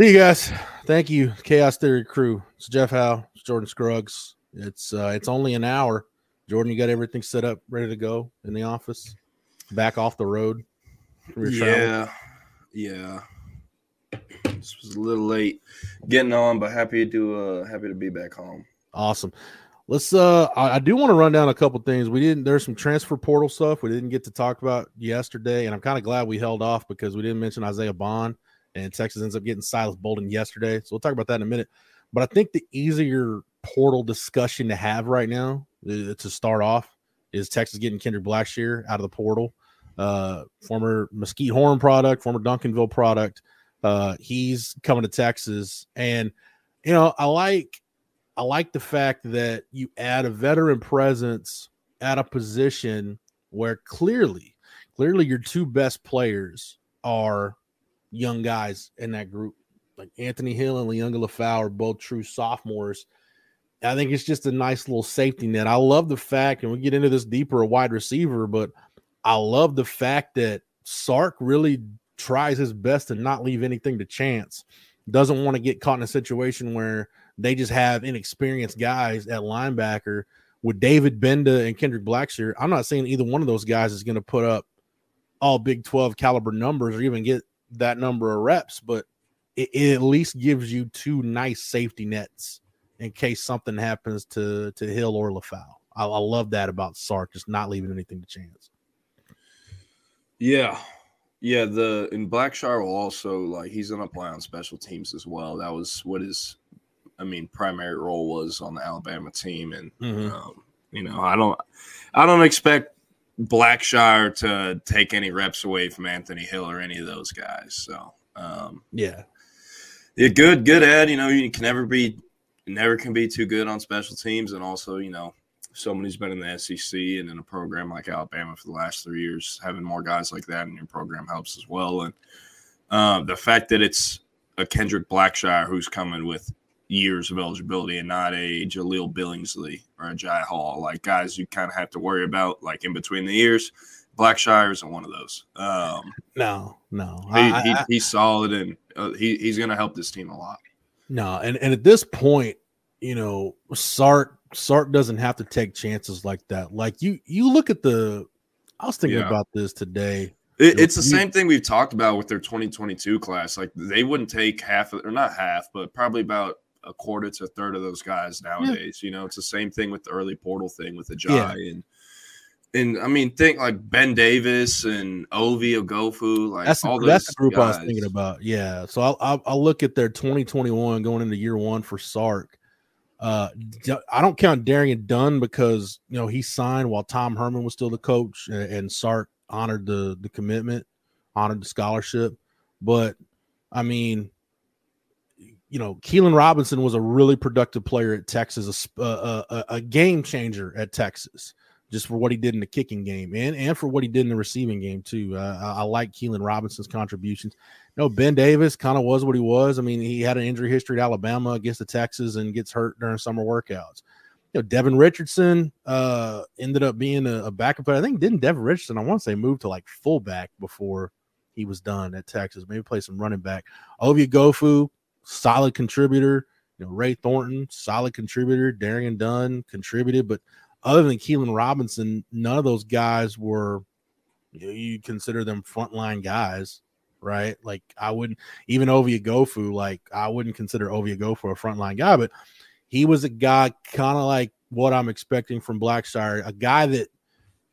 See you guys. Thank you, Chaos Theory crew. It's Jeff Howe. It's Jordan Scruggs. It's uh, it's only an hour. Jordan, you got everything set up, ready to go in the office. Back off the road. Yeah, yeah. This was a little late getting on, but happy to uh happy to be back home. Awesome. Let's uh I, I do want to run down a couple things. We didn't there's some transfer portal stuff we didn't get to talk about yesterday, and I'm kind of glad we held off because we didn't mention Isaiah Bond and Texas ends up getting Silas Bolden yesterday. So we'll talk about that in a minute. But I think the easier portal discussion to have right now uh, to start off is Texas getting Kendrick Blackshire out of the portal. Uh, former Mesquite Horn product, former Duncanville product. Uh, he's coming to Texas, and you know I like I like the fact that you add a veteran presence at a position where clearly, clearly your two best players are young guys in that group. Like Anthony Hill and Liona Lefau are both true sophomores. I think it's just a nice little safety net. I love the fact, and we get into this deeper, a wide receiver, but I love the fact that Sark really tries his best to not leave anything to chance. Doesn't want to get caught in a situation where they just have inexperienced guys at linebacker with David Gbenda and Kendrick Blackshire. I'm not saying either one of those guys is going to put up all Big 12 caliber numbers or even get that number of reps, but it, it at least gives you two nice safety nets in case something happens to to Hill or Lefau. I, I love that about Sark, just not leaving anything to chance. Yeah, yeah. The in Blackshire will also like he's gonna play on special teams as well. That was what his, I mean, primary role was on the Alabama team, and mm-hmm. um, you know, I don't, I don't expect Blackshire to take any reps away from Anthony Hill or any of those guys. So um, yeah, yeah, good, good Ed. You know, you can never be, never can be too good on special teams, and also, you know, someone who's been in the SEC and in a program like Alabama for the last three years, having more guys like that in your program helps as well. And uh, the fact that it's a Kendrick Blackshire who's coming with years of eligibility and not a Jahleel Billingsley or a Jai Hall, like guys you kind of have to worry about like in between the years. Blackshire isn't one of those. Um, no, no, he, I, he, he's solid and uh, he, he's going to help this team a lot. No, and and at this point, you know, Sark Sark doesn't have to take chances like that. Like you, you look at the. I was thinking yeah. about this today. It, it's the same thing we've talked about with their 2022 class. Like they wouldn't take half, of, or not half, but probably about a quarter to a third of those guys nowadays. Yeah. You know, it's the same thing with the early portal thing with the Jai yeah. and and I mean, think like Ben Davis and Ovie Oghoufo, like that's, the, that's the group guys. I was thinking about. Yeah, so I'll, I'll, I'll look at their 2021 going into year one for Sark. Uh, I don't count Darian Dunn because you know he signed while Tom Herman was still the coach, and, and Sark honored the the commitment, honored the scholarship. But I mean, you know, Keilan Robinson was a really productive player at Texas, a, a, a, game changer at Texas, just for what he did in the kicking game and, and for what he did in the receiving game, too. Uh, I, I, like Keilan Robinson's contributions. You know, Ben Davis kind of was what he was. I mean, he had an injury history at Alabama against the Texas and gets hurt during summer workouts. You know, Devin Richardson uh, ended up being a, a backup, I think didn't Devin Richardson, I want to say, move to like fullback before he was done at Texas. Maybe play some running back. Ovie Oghoufo, solid contributor. You know, Ray Thornton, solid contributor. Darian Dunn contributed, but other than Keilan Robinson, none of those guys were you, know, you consider them frontline guys, right? Like I wouldn't even Ovie Oghoufo, like I wouldn't consider Ovie Oghoufo a frontline guy, but he was a guy kind of like what I'm expecting from Blackshire, a guy that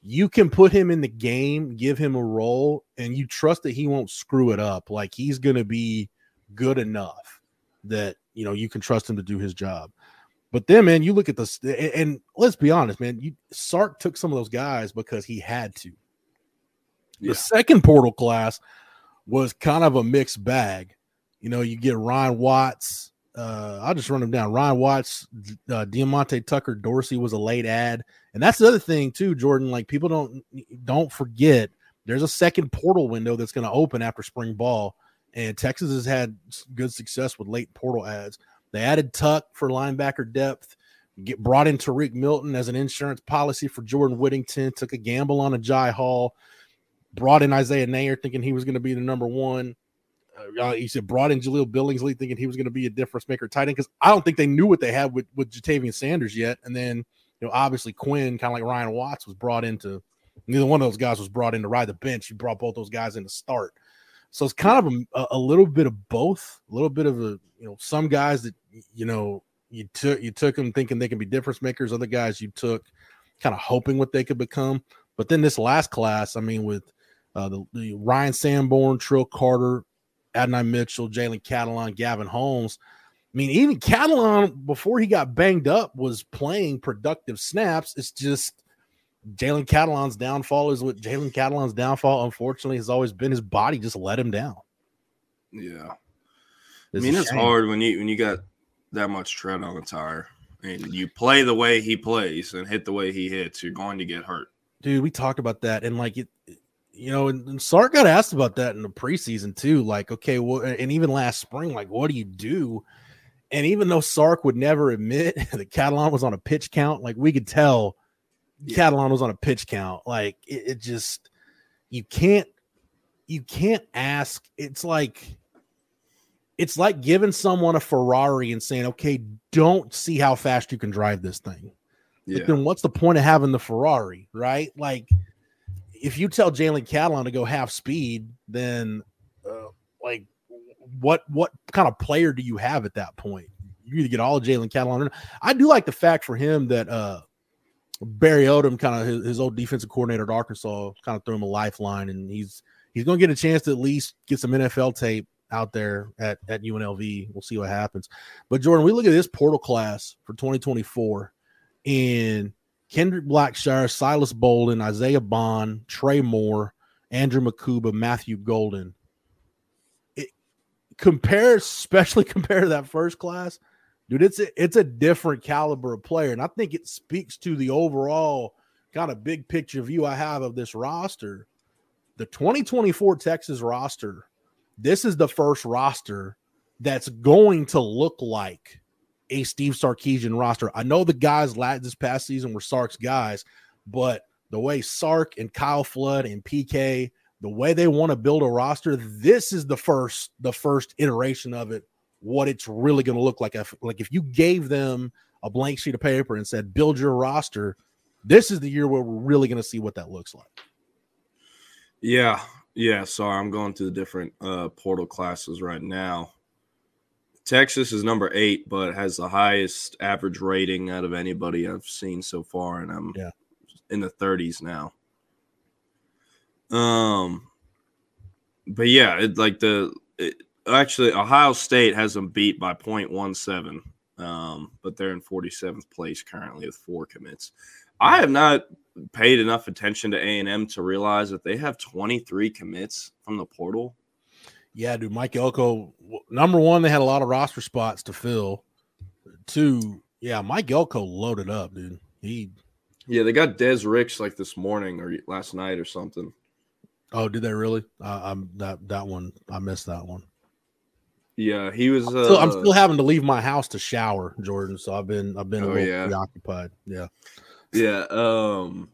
you can put him in the game, give him a role, and you trust that he won't screw it up. Like he's gonna be good enough that you know you can trust him to do his job. But then, man, you look at this, and let's be honest, man. You Sark took some of those guys because he had to. Yeah. The second portal class was kind of a mixed bag. You know, you get Ryan Watts. Uh, I'll just run them down. Ryan Watts, uh, Diamante Tucker, Dorsey was a late ad, and that's the other thing too, Jordan. Like people don't don't forget, there's a second portal window that's going to open after spring ball and Texas has had good success with late portal ads. They added Tuck for linebacker depth, get brought in Tarique Milton as an insurance policy for Jordan Whittington, took a gamble on a Jai Hall, brought in Isaiah Neyor thinking he was going to be the number one. uh, he said brought in Jahleel Billingsley thinking he was going to be a difference maker tight end because I don't think they knew what they had with with Ja'Tavion Sanders yet. And then you know obviously Quinn, kind of like Ryan Watts, was brought into. Neither one of those guys was brought in to ride the bench. He brought both those guys in to start. So it's kind of a, a little bit of both, a little bit of a you know some guys that you know you took you took them thinking they can be difference makers. Other guys you took kind of hoping what they could become. But then this last class, I mean, with uh, the, the Ryan Sanborn, Trill Carter, Adonai Mitchell, Jalen Catalon, Gavin Holmes. I mean, even Catalon before he got banged up was playing productive snaps. It's just Jalen Catalon's downfall is what Jalen Catalon's downfall, unfortunately, has always been his body just let him down. Yeah. It's I mean, it's hard when you when you got that much tread on the tire and you play the way he plays and hit the way he hits, you're going to get hurt. Dude, we talked about that, and like it, you know, and, and Sark got asked about that in the preseason too. Like, okay, well, and even last spring, like, what do you do? And even though Sark would never admit that Catalon was on a pitch count, like we could tell yeah. Catalon was on a pitch count. Like it, it just you can't you can't ask. It's like it's like giving someone a Ferrari and saying, okay, don't see how fast you can drive this thing. Yeah. But then what's the point of having the Ferrari, right? Like, if you tell Jalen Catalon to go half speed, then uh, like what what kind of player do you have at that point? You either get all Jalen Catalon. I do like the fact for him that uh Barry Odom, kind of his, his, old defensive coordinator at Arkansas, kind of threw him a lifeline, and he's he's going to get a chance to at least get some NFL tape out there at, at UNLV. We'll see what happens. But Jordan, we look at this portal class for 2024 and Kendrick Blackshire, Silas Bolden, Isaiah Bond, Trey Moore, Andrew Mukuba, Matthew Golden. It compares, especially compared to that first class, dude. It's a, it's a different caliber of player, and I think it speaks to the overall kind of big picture view I have of this roster. The 2024 Texas roster this is the first roster that's going to look like a Steve Sarkisian roster. I know the guys last this past season were Sark's guys, but the way Sark and Kyle Flood and PK, the way they want to build a roster, this is the first the first iteration of it. What it's really going to look like. If, like if you gave them a blank sheet of paper and said, "Build your roster," this is the year where we're really going to see what that looks like. Yeah, yeah, sorry, I'm going through the different uh, portal classes right now. Texas is number eight, but has the highest average rating out of anybody I've seen so far, and I'm yeah. in the 30s now. Um, but yeah, it like the it, actually Ohio State has them beat by 0.17, um, but they're in 47th place currently with four commits. I have not paid enough attention to A and M to realize that they have 23 commits from the portal. Yeah, dude. Mike Elko, number one, they had a lot of roster spots to fill. Two, yeah, Mike Elko loaded up, dude. He, yeah, they got Des Ricks like this morning or last night or something. Oh, did they really? Uh, I'm that that one. I missed that one. Yeah, he was. I'm still, uh, I'm still, having to leave my house to shower, Jordan. So I've been I've been oh, a little yeah. preoccupied. Yeah. Yeah. Um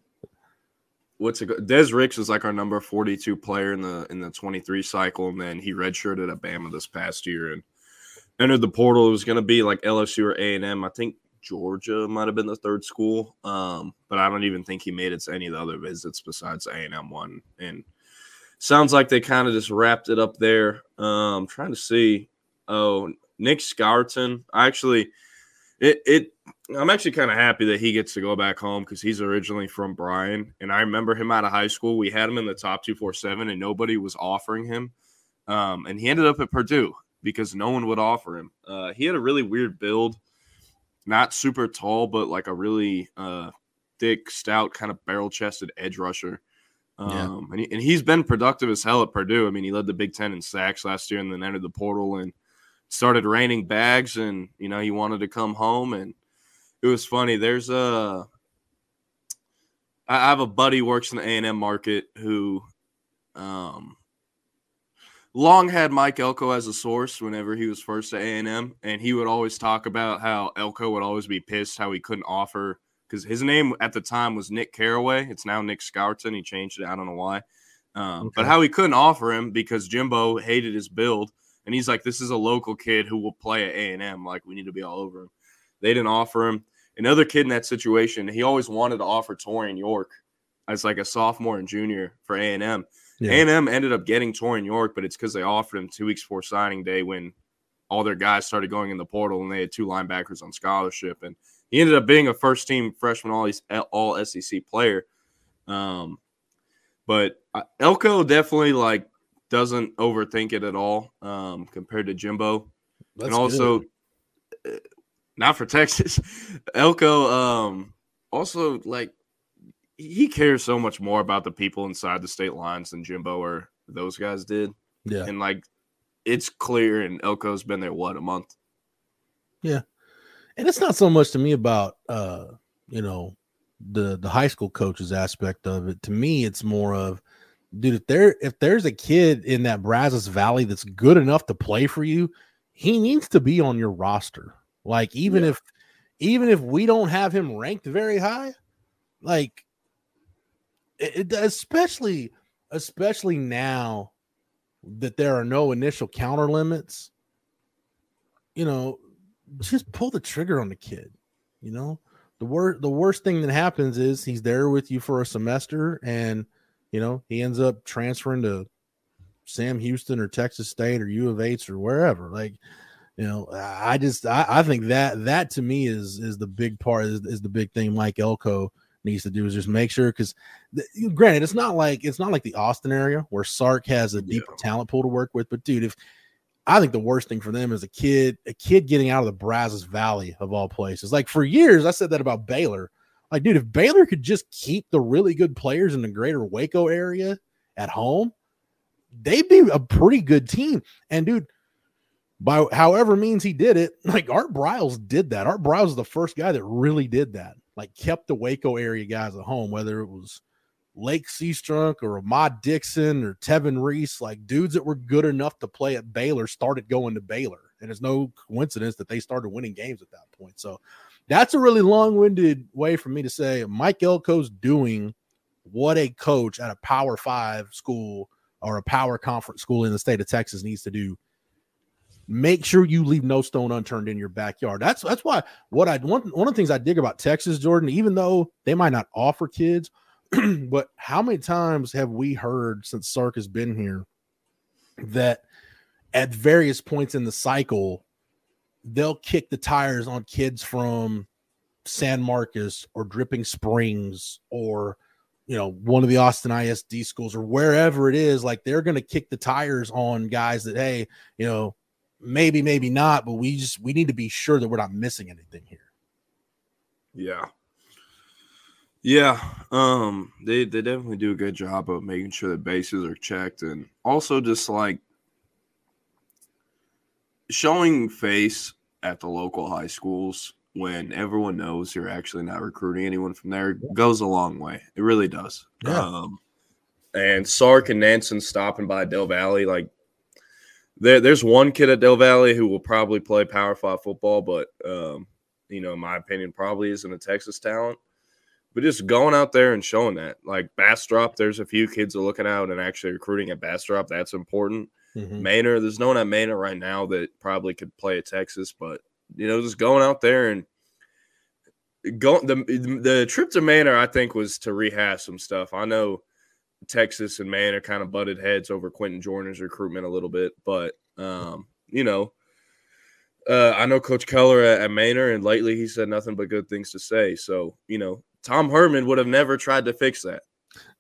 what's it Des Ricks is like our number 42 player in the in the 23 cycle, and then he redshirted at Bama this past year and entered the portal. It was gonna be like LSU or A and M. I think Georgia might have been the third school. Um, but I don't even think he made it to any of the other visits besides A and M one. And sounds like they kind of just wrapped it up there. Um, trying to see. Oh, Nick Scourton. I actually it it I'm actually kind of happy that he gets to go back home because he's originally from Bryan, and I remember him out of high school. We had him in the top two four seven, and nobody was offering him, um, and he ended up at Purdue because no one would offer him. Uh, he had a really weird build, not super tall, but like a really uh, thick, stout, kind of barrel chested edge rusher. Um, yeah. and, he, and he's been productive as hell at Purdue. I mean, he led the Big Ten in sacks last year, and then entered the portal and started raining bags, and you know he wanted to come home and it was funny. There's a I have a buddy works in the A and M market who um long had Mike Elko as a source whenever he was first at A and he would always talk about how Elko would always be pissed how he couldn't offer because his name at the time was Nick Caraway. It's now Nick Scourton. He changed it. I don't know why. Um, okay. But how he couldn't offer him because Jimbo hated his build And he's like, this is a local kid who will play at A and M. Like we need to be all over him. They didn't offer him. Another kid in that situation, he always wanted to offer Taurean York as like a sophomore and junior for A and M. A and M ended up getting Taurean York, but it's because they offered him two weeks before signing day when all their guys started going in the portal and they had two linebackers on scholarship. And he ended up being a first team freshman all all SEC player. Um, but uh, Elko definitely like doesn't overthink it at all um, compared to Jimbo, That's and also good. Uh, not for Texas. Elko um, also like he cares so much more about the people inside the state lines than Jimbo or those guys did. Yeah, and like it's clear, and Elko's been there what a month. Yeah, and it's not so much to me about uh, you know the the high school coaches aspect of it. To me, it's more of dude, if there if there's a kid in that Brazos Valley that's good enough to play for you, he needs to be on your roster. Like even yeah. if even if we don't have him ranked very high, like it, it, especially especially now that there are no initial counter limits, you know, just pull the trigger on the kid, you know. The worst the worst thing that happens is he's there with you for a semester and you know, he ends up transferring to Sam Houston or Texas State or U of H or wherever. Like, you know, I just I, I think that that to me is is the big part is, is the big thing Mike Elko needs to do is just make sure because granted it's not like it's not like the Austin area where Sark has a deep yeah. talent pool to work with, but dude, if I think the worst thing for them is a kid, a kid getting out of the Brazos Valley of all places. Like for years, I said that about Baylor. Like, dude, if Baylor could just keep the really good players in the greater Waco area at home, they'd be a pretty good team. And dude, by however means he did it, like Art Briles did that. Art Briles is the first guy that really did that. Like kept the Waco area guys at home, whether it was Lake Seastrunk or Ahmad Dixon or Tevin Reese, like dudes that were good enough to play at Baylor started going to Baylor. And it's no coincidence that they started winning games at that point. So that's a really long-winded way for me to say Mike Elko's doing what a coach at a Power Five school or a power conference school in the state of Texas needs to do. Make sure you leave no stone unturned in your backyard. That's that's why what I one one of the things I dig about Texas, Jordan, even though they might not offer kids, but how many times have we heard since Sark has been here that at various points in the cycle they'll kick the tires on kids from San Marcos or Dripping Springs or you know one of the Austin ISD schools or wherever it is like they're going to kick the tires on guys that hey you know maybe maybe not but we just we need to be sure that we're not missing anything here. Yeah. Yeah um they they definitely do a good job of making sure the bases are checked and also just like showing face at the local high schools when everyone knows you're actually not recruiting anyone from there goes a long way. It really does. Yeah. Um, and Sark and Nansen stopping by Del Valle, like there, there's one kid at Del Valle who will probably play Power Five football, but um, you know, in my opinion, probably isn't a Texas talent. But just going out there and showing that, like Bastrop, there's a few kids are looking out and actually recruiting at Bastrop. That's important. Mm-hmm. Manor, there's no one at Manor right now that probably could play at Texas, but you know, just going out there and going the the trip to Manor, I think, was to rehash some stuff. I know Texas and Manor kind of butted heads over Quentin Jordan's recruitment a little bit, but um, you know, uh, I know Coach Keller at, at Manor, and lately he said nothing but good things to say. So you know, Tom Herman would have never tried to fix that.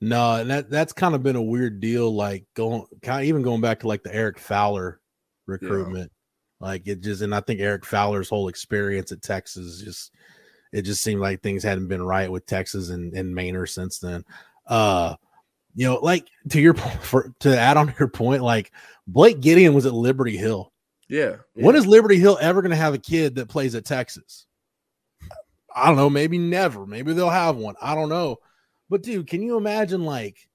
No, and that that's kind of been a weird deal. Like going, kind of even going back to like the Eric Fowler recruitment. Yeah. Like it just, and I think Eric Fowler's whole experience at Texas just, it just seemed like things hadn't been right with Texas and and Manor since then. Uh, you know, like to your for to add on your point, like Blake Gideon was at Liberty Hill. Yeah, yeah. When is Liberty Hill ever going to have a kid that plays at Texas? I don't know. Maybe never. Maybe they'll have one. I don't know. But dude, can you imagine like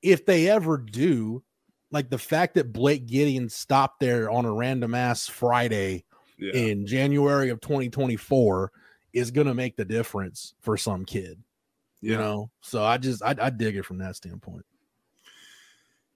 if they ever do, like the fact that Blake Gideon stopped there on a random ass Friday yeah. in January of 2024 is going to make the difference for some kid. Yeah. You know, so I just I, I dig it from that standpoint.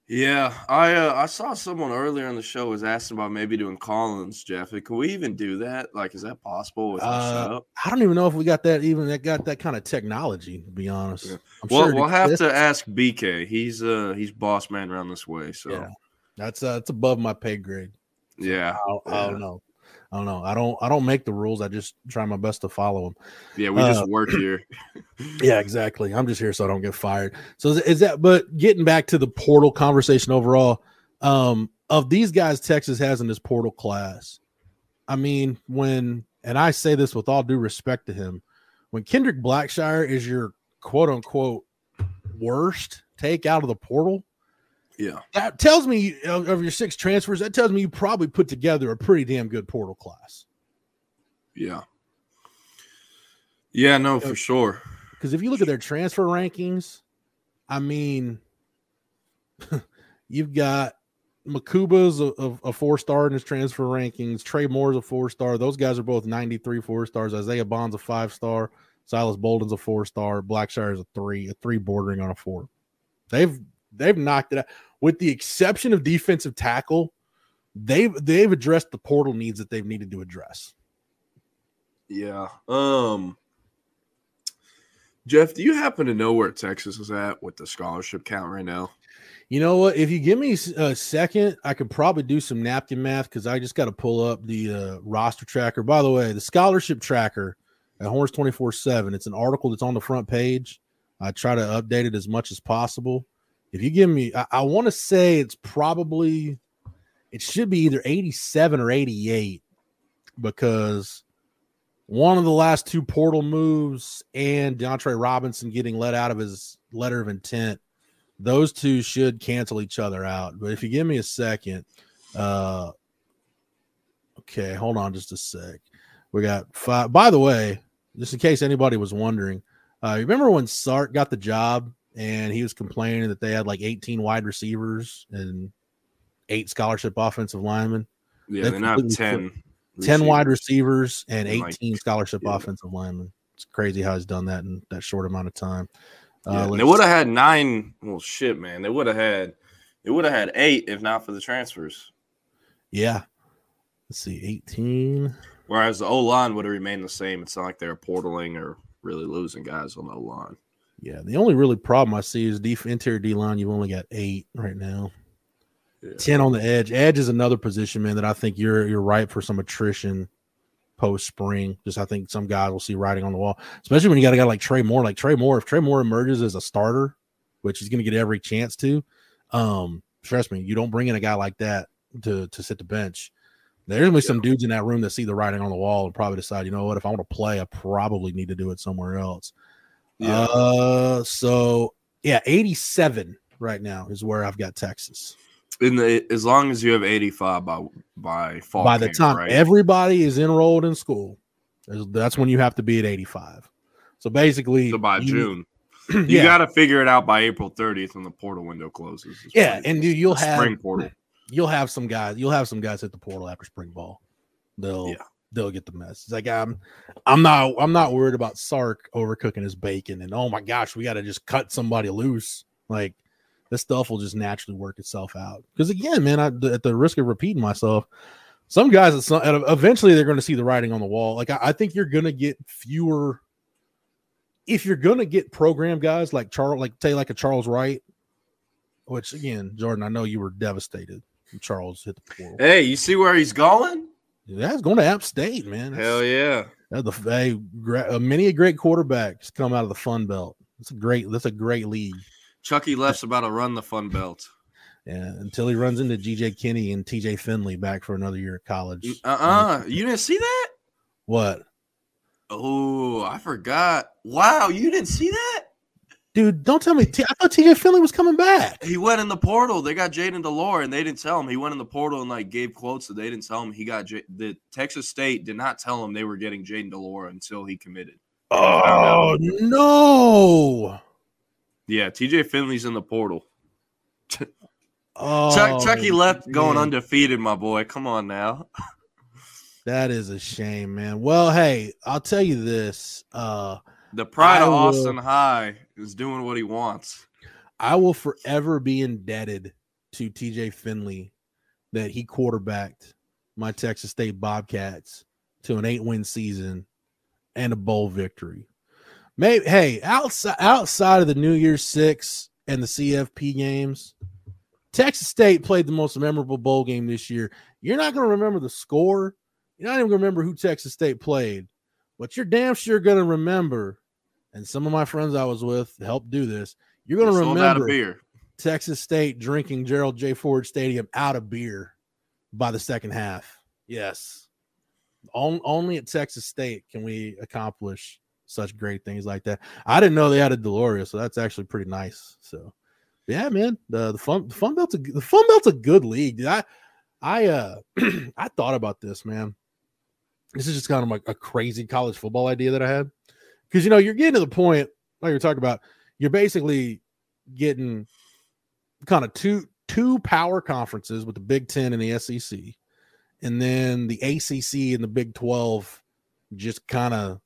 Yeah, I uh, I saw someone earlier in the show was asking about maybe doing Collins, Jeff. Can we even do that? Like, is that possible with uh, I don't even know if we got that even that got that kind of technology. To be honest, yeah. well, sure we'll have to ask BK. He's uh he's boss man around this way, so yeah, that's uh it's above my pay grade. So yeah, I, I don't know. I don't know. I don't. I don't make the rules. I just try my best to follow them. Yeah, we just uh, work here. yeah, exactly. I'm just here so I don't get fired. So is, is, that? But getting back to the portal conversation overall, um, of these guys Texas has in this portal class, I mean, when and I say this with all due respect to him, when Kendrick Blackshire is your quote unquote worst take out of the portal, yeah. That tells me of, your six transfers, that tells me you probably put together a pretty damn good portal class. Yeah. Yeah, no, for sure. Because if you look at their transfer rankings, I mean, you've got Mukuba's a, a, a four star in his transfer rankings. Trey Moore's a four star. Those guys are both 93 four stars. Isaiah Bond's a five star. Silas Bolden's a four star. Blackshire's a three, a three bordering on a four. They've they've knocked it out. With the exception of defensive tackle, they've they've addressed the portal needs that they've needed to address. Yeah. Um Jeff, do you happen to know where Texas is at with the scholarship count right now? You know what? If you give me a second, I could probably do some napkin math because I just got to pull up the uh, roster tracker. By the way, the scholarship tracker at Horns 24 7, it's an article that's on the front page. I try to update it as much as possible. If you give me, I, I want to say it's probably, it should be either 87 or 88 because one of the last two portal moves and DeAndre Robinson getting let out of his letter of intent, those two should cancel each other out. But if you give me a second, uh, okay, hold on just a sec. We got five. By the way, just in case anybody was wondering, uh, remember when Sark got the job and he was complaining that they had like 18 wide receivers and eight scholarship offensive linemen. Yeah, they now 10. 10 wide receivers and 18 like, scholarship yeah. offensive linemen. It's crazy how he's done that in that short amount of time. Uh, yeah, they would have had nine. Well, shit, man. They would have had. They would have had eight if not for the transfers. Yeah. Let's see, 18. Whereas the O line would have remained the same. It's not like they're portaling or really losing guys on the O line. Yeah, the only really problem I see is deep interior D line. You've only got eight right now. Yeah. Ten on the edge. Edge is another position, man, that I think you're you're right for some attrition post spring. Just I think some guys will see writing on the wall, especially when you got a guy like Trey Moore. Like Trey Moore, if Trey Moore emerges as a starter, which he's going to get every chance to, um, trust me, you don't bring in a guy like that to to sit the bench. There's gonna be some dudes in that room that see the writing on the wall and probably decide, you know what, if I want to play, I probably need to do it somewhere else. Yeah. Uh, so yeah, 87 right now is where I've got Texas. In the as long as you have 85 by by fall. By the camp, time right? everybody is enrolled in school, that's when you have to be at 85. So basically, so by you, June, you yeah. got to figure it out by April 30th when the portal window closes. Yeah, and dude, you'll have spring portal. You'll have some guys. You'll have some guys hit the portal after spring ball. They'll yeah they'll get the message. Like I'm, I'm not, I'm not worried about Sark overcooking his bacon. And oh my gosh, we got to just cut somebody loose. Like this stuff will just naturally work itself out. Because again, man, I, at the risk of repeating myself, some guys, some, eventually they're going to see the writing on the wall. Like I, I think you're going to get fewer. If you're going to get program guys like Charles, like say like a Charles Wright, which again, Jordan, I know you were devastated. Charles hit the portal. Hey, you see where he's going? That's going to App State, man. That's, Hell yeah! The hey, uh, many a great quarterbacks come out of the Fun Belt. That's a great. That's a great league. Chucky Left's about to run the Fun Belt. Yeah, until he runs into GJ Kinne and TJ Finley back for another year at college. Uh uh-uh. uh You didn't see that? What? Oh, I forgot. Wow, you didn't see that? Dude, don't tell me. I thought TJ Finley was coming back. He went in the portal. They got Jayden de Laura, and they didn't tell him. He went in the portal and like gave quotes that they didn't tell him. He got J- the Texas State did not tell him they were getting Jayden de Laura until he committed. Oh no! Yeah, TJ Finley's in the portal. oh, Chuck, Chucky left going undefeated, my boy. Come on now. that is a shame, man. Well, hey, I'll tell you this. Uh the pride I of Austin will, High is doing what he wants. I will forever be indebted to TJ Finley that he quarterbacked my Texas State Bobcats to an eight win season and a bowl victory. Maybe hey, outside outside of the New Year's Six and the CFP games, Texas State played the most memorable bowl game this year. You're not going to remember the score. You're not even going to remember who Texas State played, but you're damn sure going to remember. And some of my friends I was with helped do this. You're going to remember. Texas State drinking Gerald J. Ford Stadium out of beer by the second half. Yes. only at Texas State can we accomplish such great things like that. I didn't know they had a de Laura, so that's actually pretty nice. So, yeah, man, the the fun the Fun Belt's a the Fun Belt's a good league. Dude. I I uh I thought about this, man. This is just kind of like a crazy college football idea that I had because you know you're getting to the point like you're talking about. You're basically getting kind of two two power conferences with the Big Ten and the SEC, and then the ACC and the Big Twelve just kind of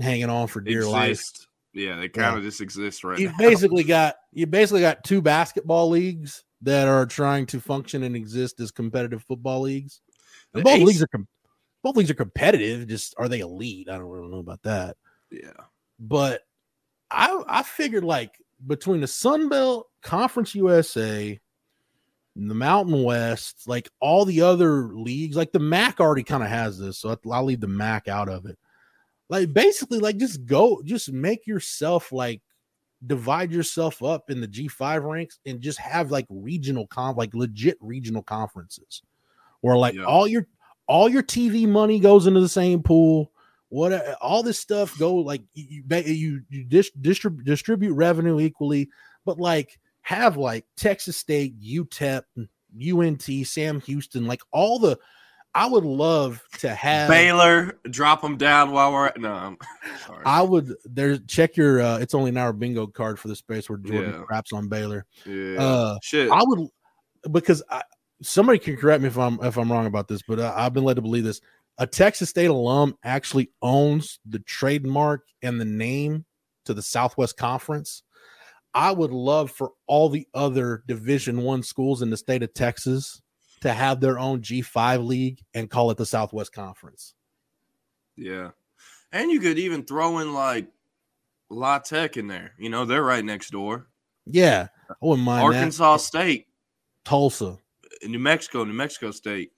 hanging on for dear exist. life. Yeah, they kind of yeah. just exist right you now. basically got you basically got two basketball leagues that are trying to function and exist as competitive football leagues. both Ace- leagues are com- both leagues are competitive. Just are they elite? I don't really know about that. Yeah, but I I figured like between the Sun Belt, Conference USA, the Mountain West, like all the other leagues, like the MAC already kind of has this, so I'll leave the MAC out of it like basically like just go just make yourself like divide yourself up in the G5 ranks and just have like regional comp like legit regional conferences where like yeah. all your all your TV money goes into the same pool what all this stuff go like you you, you dis, distrib, distribute revenue equally but like have like Texas State, UTEP, UNT, Sam Houston, like all the I would love to have Baylor drop them down while we're at no. I'm sorry. I would there's check your uh it's only an hour bingo card for the space where Jordan yeah. craps on Baylor. Yeah. Uh shit. I would because I, somebody can correct me if I'm if I'm wrong about this, but uh, I've been led to believe this. A Texas State alum actually owns the trademark and the name to the Southwest Conference. I would love for all the other Division One schools in the state of Texas to have their own G5 league and call it the Southwest Conference. Yeah. And you could even throw in like La Tech in there. You know, they're right next door. Yeah. I wouldn't mind Arkansas that. State. Tulsa. New Mexico, New Mexico State.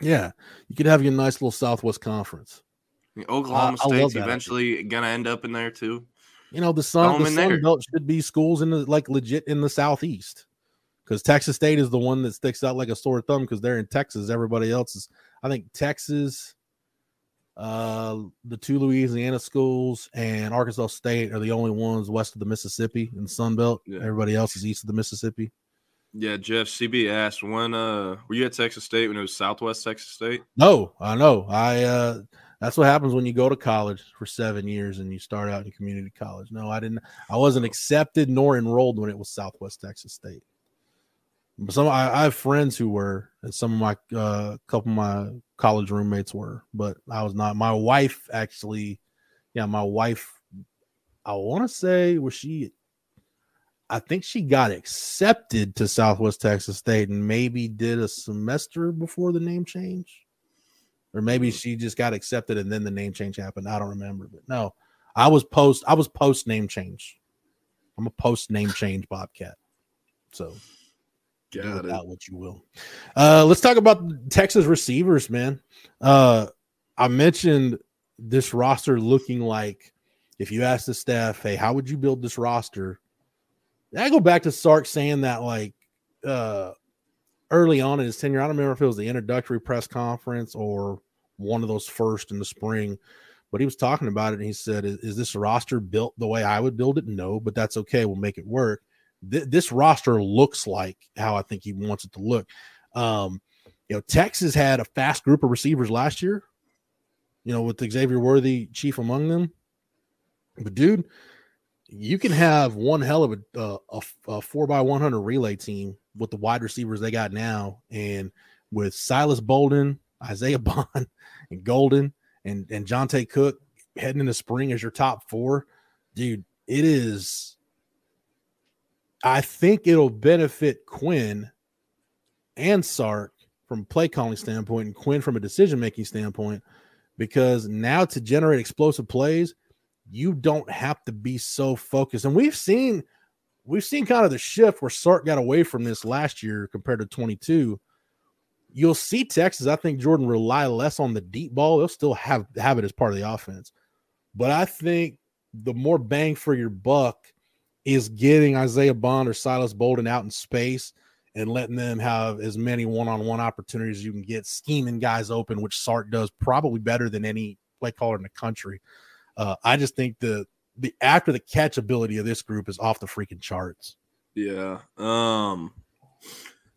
Yeah. You could have your nice little Southwest Conference. Oklahoma uh, State's eventually going to end up in there too. You know, the Sun, the Sun Belt should be schools in the like legit in the Southeast because Texas State is the one that sticks out like a sore thumb because they're in Texas. Everybody else is, I think, Texas, uh, the two Louisiana schools, and Arkansas State are the only ones west of the Mississippi in the Sun Belt. Yeah. Everybody else is east of the Mississippi. Yeah, Jeff CB asked when uh were you at Texas State when it was Southwest Texas State? No, I know. I uh that's what happens when you go to college for seven years and you start out in community college. No, I didn't. I wasn't accepted nor enrolled when it was Southwest Texas State some I, I, have friends who were, and some of my uh, couple of my college roommates were, but I was not. My wife actually, yeah, my wife. I want to say was she. I think she got accepted to Southwest Texas State and maybe did a semester before the name change, or maybe she just got accepted and then the name change happened. I don't remember, but no, I was post. I was post name change. I'm a post name change Bobcat. So Got it. what you will. Uh, let's talk about Texas receivers, man. Uh, I mentioned this roster looking like if you ask the staff, hey, how would you build this roster? I go back to Sark saying that like uh, early on in his tenure. I don't remember if it was the introductory press conference or one of those first in the spring, but he was talking about it and he said, is, is this roster built the way I would build it? No, but that's okay. We'll make it work th- this roster looks like how I think he wants it to look. Um, you know, Texas had a fast group of receivers last year, you know, with Xavier Worthy chief among them. But dude, you can have one hell of a, uh, a, a four by 100 relay team with the wide receivers they got now. And with Silas Bolden, Isaiah Bond, and Golden, and, and Johntay Cook heading into spring as your top four, dude, it is I think it'll benefit Quinn and Sark from play calling standpoint and Quinn from a decision making standpoint because now to generate explosive plays, you don't have to be so focused. And we've seen we've seen kind of the shift where Sark got away from this last year compared to 22. You'll see Texas, I think Jordan rely less on the deep ball. They'll still have have it as part of the offense. But I think the more bang for your buck is getting Isaiah Bond or Silas Bolden out in space and letting them have as many one-on-one opportunities you can get, scheming guys open, which Sark does probably better than any play caller in the country. Uh, I just think the the after the catch ability of this group is off the freaking charts. Yeah. Um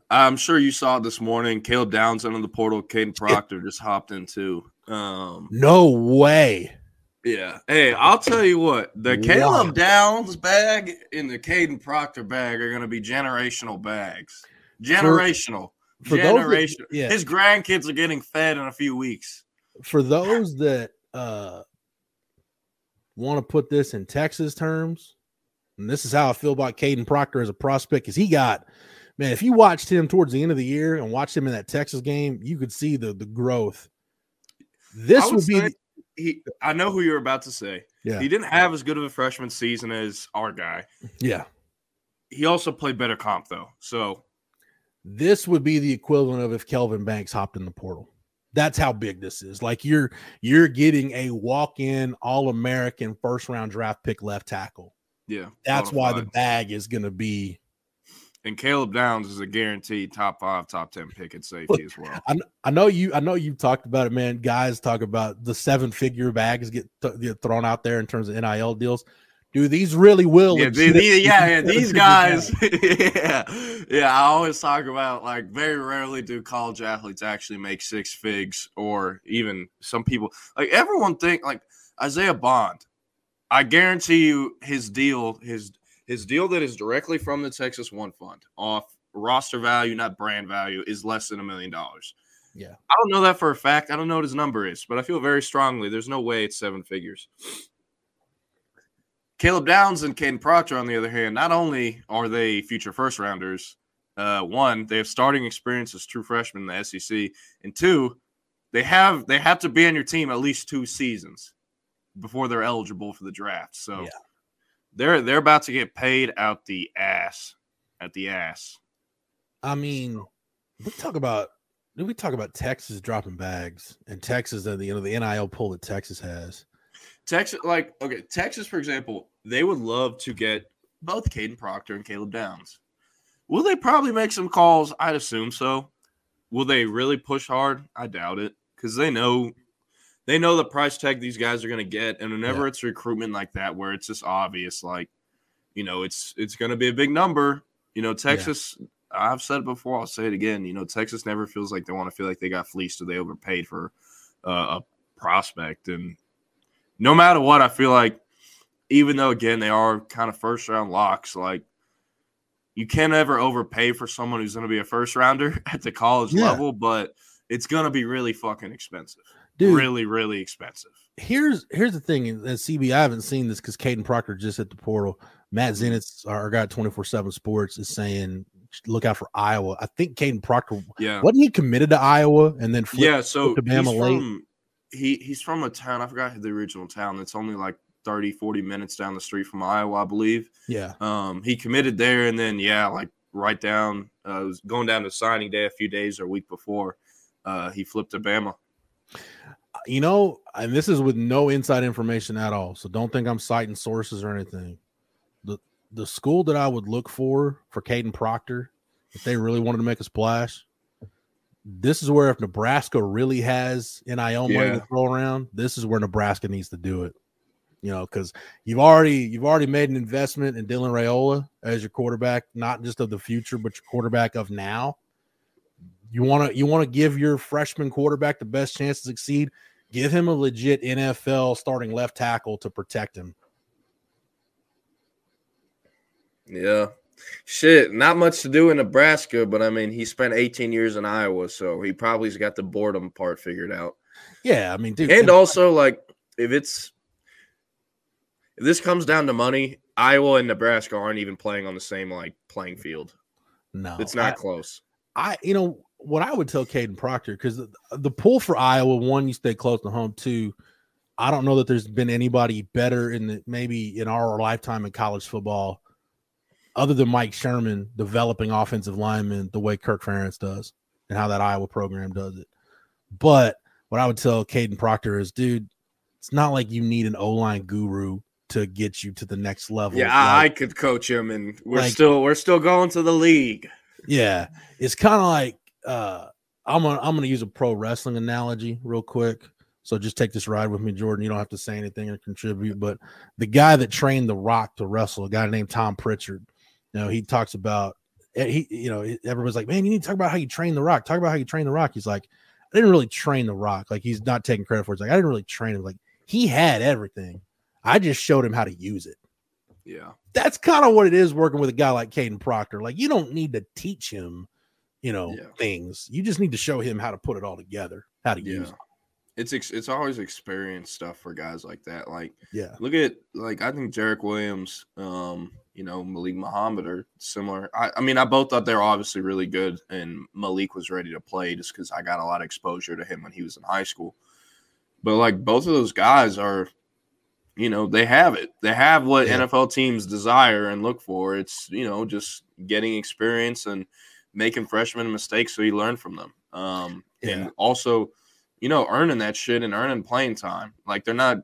I'm sure you saw it this morning. Caleb Downs under the portal, Kadyn Proctor just hopped into. Um No way. Yeah. Hey, I'll tell you what, the wow. Caleb Downs bag and the Kadyn Proctor bag are gonna be generational bags. Generational. For, for generational. That, yeah. His grandkids are getting fed in a few weeks. For those that uh want to put this in Texas terms, and this is how I feel about Kadyn Proctor as a prospect, because he got man, if you watched him towards the end of the year and watched him in that Texas game, you could see the the growth. This would, would be the, he I know who you're about to say. Yeah. He didn't have as good of a freshman season as our guy. Yeah. He also played better comp though. So this would be the equivalent of if Kelvin Banks hopped in the portal. That's how big this is. Like you're you're getting a walk-in all-American first round draft pick left tackle. Yeah. That's why the bag is going to be and Caleb Downs is a guaranteed top five, top ten pick at safety as well. I, I know you. I know you've talked about it, man. Guys talk about the seven figure bags get, th- get thrown out there in terms of NIL deals. Do these really will? Yeah, these, yeah, yeah. These guys, yeah, yeah. I always talk about like very rarely do college athletes actually make six figs, or even some people like everyone think like Isaiah Bond. I guarantee you, his deal, his his deal that is directly from the Texas One Fund off roster value, not brand value, is less than a million dollars. Yeah, I don't know that for a fact. I don't know what his number is, but I feel very strongly there's no way it's seven figures. Caleb Downs and Kadyn Proctor, on the other hand, not only are they future first rounders, uh, one, they have starting experience as true freshmen in the SEC, and two, they have they have to be on your team at least two seasons before they're eligible for the draft. So yeah. they're they're about to get paid out the ass at the ass. I mean, we talk about did we talk about Texas dropping bags and Texas and the you know the NIL pull that Texas has. Texas, like okay, Texas, for example, they would love to get both Kadyn Proctor and Caleb Downs. Will they probably make some calls? I'd assume so. Will they really push hard? I doubt it because they know they know the price tag these guys are going to get, and whenever yeah. it's recruitment like that, where it's just obvious, like you know, it's it's going to be a big number. You know, Texas. Yeah. I've said it before. I'll say it again. You know, Texas never feels like they want to feel like they got fleeced or they overpaid for uh, a prospect, and no matter what, I feel like even though again they are kind of first round locks, like you can't ever overpay for someone who's going to be a first rounder at the college yeah. level, but it's going to be really fucking expensive. Dude, really, really expensive. Here's here's the thing, and CB, I haven't seen this because Kadyn Proctor just hit the portal. Matt mm-hmm. Zenitz, our guy, twenty four seven Sports, is saying look out for Iowa. I think Kadyn Proctor, yeah, wasn't he committed to Iowa and then yeah, so to Bama late? From, he he's from a town. I forgot the original town. It's only like 30, 40 minutes down the street from Iowa, I believe. Yeah. Um, he committed there, and then yeah, like right down, uh, was going down to signing day a few days or a week before. Uh, he flipped to Bama. You know, and this is with no inside information at all, so don't think I'm citing sources or anything. the The school that I would look for for Kadyn Proctor, if they really wanted to make a splash, this is where if Nebraska really has NIL money yeah. to throw around, this is where Nebraska needs to do it you know, because you've already you've already made an investment in Dylan Raiola as your quarterback, not just of the future, but your quarterback of now. You want to you want to give your freshman quarterback the best chance to succeed. Give him a legit NFL starting left tackle to protect him. Yeah. Shit, not much to do in Nebraska, but I mean, he spent 18 years in Iowa, so he probably's got the boredom part figured out. Yeah, I mean, dude, and also like if it's if this comes down to money, Iowa and Nebraska aren't even playing on the same like playing field. No, It's not I- close. I, you know, what I would tell Kadyn Proctor because the, the pull for Iowa, one, you stay close to home. Two, I don't know that there's been anybody better in the maybe in our lifetime in college football, other than Mike Sherman developing offensive linemen the way Kirk Ferentz does and how that Iowa program does it. But what I would tell Kadyn Proctor is, dude, it's not like you need an O line guru to get you to the next level. Yeah, I, I could coach him, and we're like- still we're still going to the league. Yeah, it's kind of like uh, I'm gonna I'm gonna use a pro wrestling analogy real quick. So just take this ride with me, Jordan. You don't have to say anything or contribute. But the guy that trained The Rock to wrestle, a guy named Tom Prichard, you know, he talks about eh, he, you know, everyone's like, man, you need to talk about how you train The Rock. Talk about how you train The Rock. He's like, I didn't really train The Rock. Like he's not taking credit for it. Like, I didn't really train him. Like he had everything. I just showed him how to use it Yeah, that's kind of what it is working with a guy like Kadyn Proctor. Like you don't need to teach him, you know, Yeah. things. You just need to show him how to put it all together, how to yeah. use it. It's ex- it's always experience stuff for guys like that. Like Yeah. look at like I think Jarek Williams, um, you know Malik Muhammad are similar. I, I mean I both thought they were obviously really good, and Malik was ready to play just because I got a lot of exposure to him when he was in high school. But like both of those guys are, you know, they have it. They have what Yeah. NFL teams desire and look for. It's you know just getting experience and making freshman mistakes so you learn from them. Um, Yeah. and also, you know, earning that shit and earning playing time. Like they're not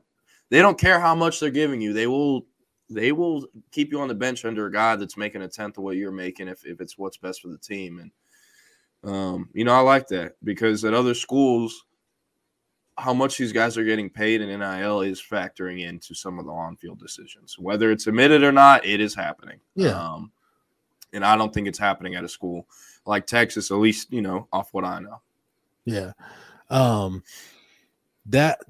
they don't care how much they're giving you. They will they will keep you on the bench under a guy that's making a tenth of what you're making if, if it's what's best for the team. And um, you know, I like that because at other schools, how much these guys are getting paid in NIL is factoring into some of the on-field decisions. Whether it's admitted or not, it is happening. Yeah. Um, and I don't think it's happening at a school like Texas, at least, you know, off what I know. Yeah. Um that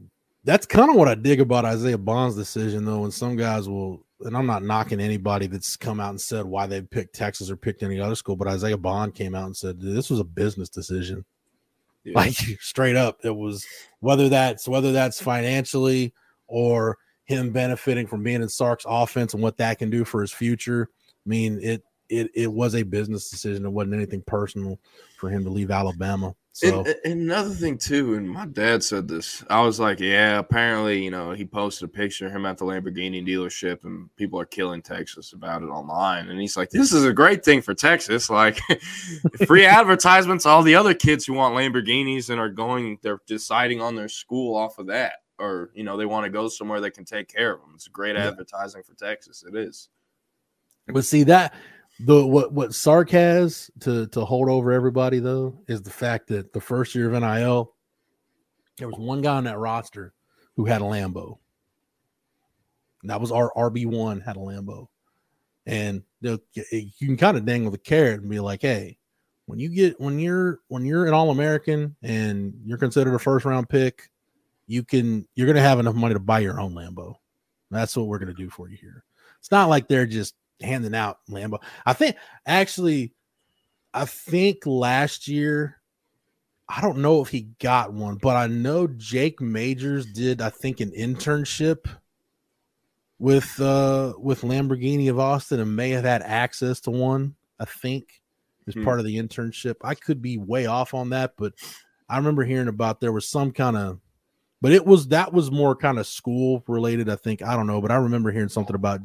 that's kind of what I dig about Isaiah Bond's decision though, and some guys will and I'm not knocking anybody that's come out and said why they picked Texas or picked any other school, but Isaiah Bond came out and said this was a business decision. Yeah. like straight up it was whether that's whether that's financially or him benefiting from being in sark's offense and what that can do for his future i mean it it, it was a business decision it wasn't anything personal for him to leave alabama so And, and another thing too, and my dad said this. I was like, yeah, apparently, you know, he posted a picture of him at the Lamborghini dealership, and people are killing Texas about it online. And he's like, this is a great thing for Texas, like free advertisements. All the other kids who want Lamborghinis and are going, they're deciding on their school off of that, or you know, they want to go somewhere that can take care of them. It's great Yeah. advertising for Texas. It is. but see that the what what sark has to to hold over everybody though is the fact that the first year of nil there was one guy on that roster who had a lambo And that was our RB1 had a Lambo. And you can kind of dangle the carrot and be like, hey, when you get when you're when you're an all-American and you're considered a first round pick, you can you're gonna have enough money to buy your own Lambo. That's what we're gonna do for you here. It's not like they're just handing out Lambo. I think actually, I think last year, I don't know if he got one, but I know Jake Majors did, I think, an internship with uh with Lamborghini of Austin and may have had access to one, I think, as Hmm. part of the internship. I could be way off on that, but I remember hearing about there was some kind of but it was that was more kind of school related, I think. I don't know, but I remember hearing something about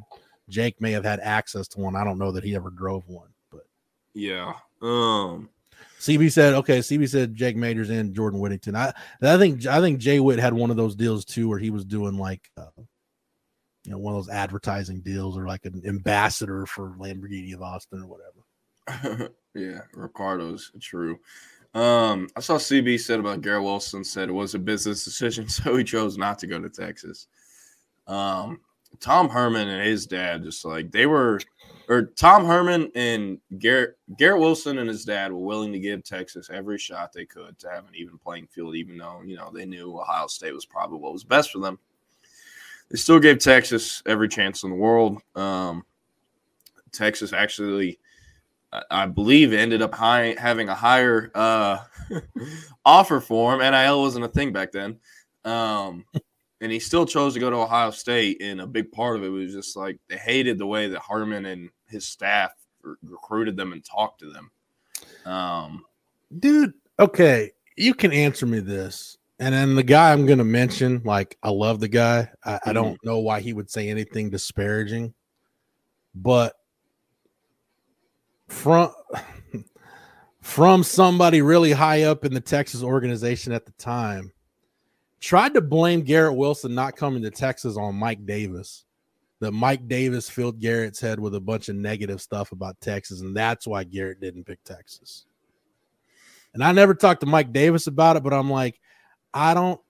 Jake may have had access to one. I don't know that he ever drove one, but Yeah. Um. CB said, okay, CB said Jake Majors and Jordan Whittington. I I think I think Jay Witt had one of those deals too, where he was doing like uh, you know one of those advertising deals or like an ambassador for Lamborghini of Austin or whatever. yeah, Ricardo's true. Um, I saw CB said about Garrett Wilson said it was a business decision, so he chose not to go to Texas. Um, Tom Herman and his dad just like they were, or Tom Herman and Garrett Garrett Wilson and his dad were willing to give Texas every shot they could to have an even playing field, even though you know they knew Ohio State was probably what was best for them. They still gave Texas every chance in the world. Um, Texas actually I- believe ended up high, having a higher uh, offer for him. NIL wasn't a thing back then. Um, and he still chose to go to Ohio State. And a big part of it was just like they hated the way that Herman and his staff recruited them and talked to them. Um, dude, okay, you can answer me this. And then the guy I'm going to mention, like, I love the guy. I, mm-hmm. I don't know why he would say anything disparaging, but from from somebody really high up in the Texas organization at the time tried to blame Garrett Wilson not coming to Texas on Mike Davis. That Mike Davis filled Garrett's head with a bunch of negative stuff about Texas, and that's why Garrett didn't pick Texas. And I never talked to Mike Davis about it, but I'm like, I don't.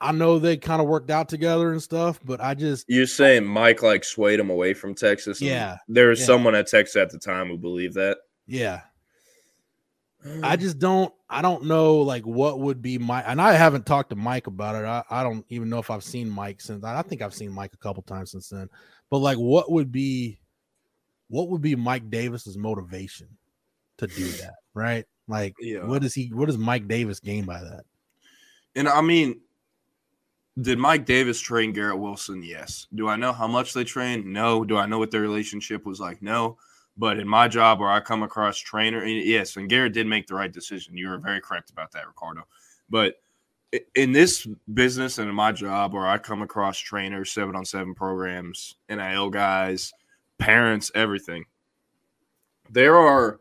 I know they kind of worked out together and stuff, but I just you're saying Mike like swayed him away from Texas. Yeah, there was yeah. someone at Texas at the time who believed that. Yeah, I mm. just don't I don't know like what would be my and I haven't talked to Mike about it. I, I don't even know if I've seen Mike since I think I've seen Mike a couple times since then. But like what would be what would be Mike Davis's motivation to do that, right? Like yeah. what is he what does Mike Davis gain by that? And I mean, did Mike Davis train Garrett Wilson? Yes. Do I know how much they trained? No. Do I know what their relationship was like? No. But in my job where I come across trainer, yes, and Garrett did make the right decision. You were very correct about that, Ricardo. But in this business and in my job where I come across trainers, seven on seven programs, NIL guys, parents, everything, there are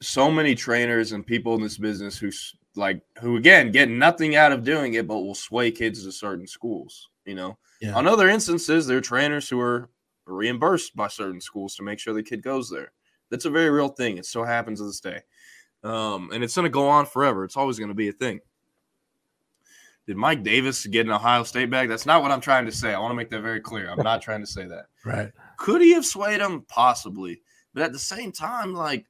so many trainers and people in this business who like who again get nothing out of doing it, but will sway kids to certain schools. You know, yeah. on other instances, there are trainers who are reimbursed by certain schools to make sure the kid goes there. That's a very real thing. It still happens to this day. Um, and it's going to go on forever. It's always going to be a thing. Did Mike Davis get an Ohio State bag? That's not what I'm trying to say. I want to make that very clear. I'm not trying to say that. Right. Could he have swayed him? Possibly. But at the same time, like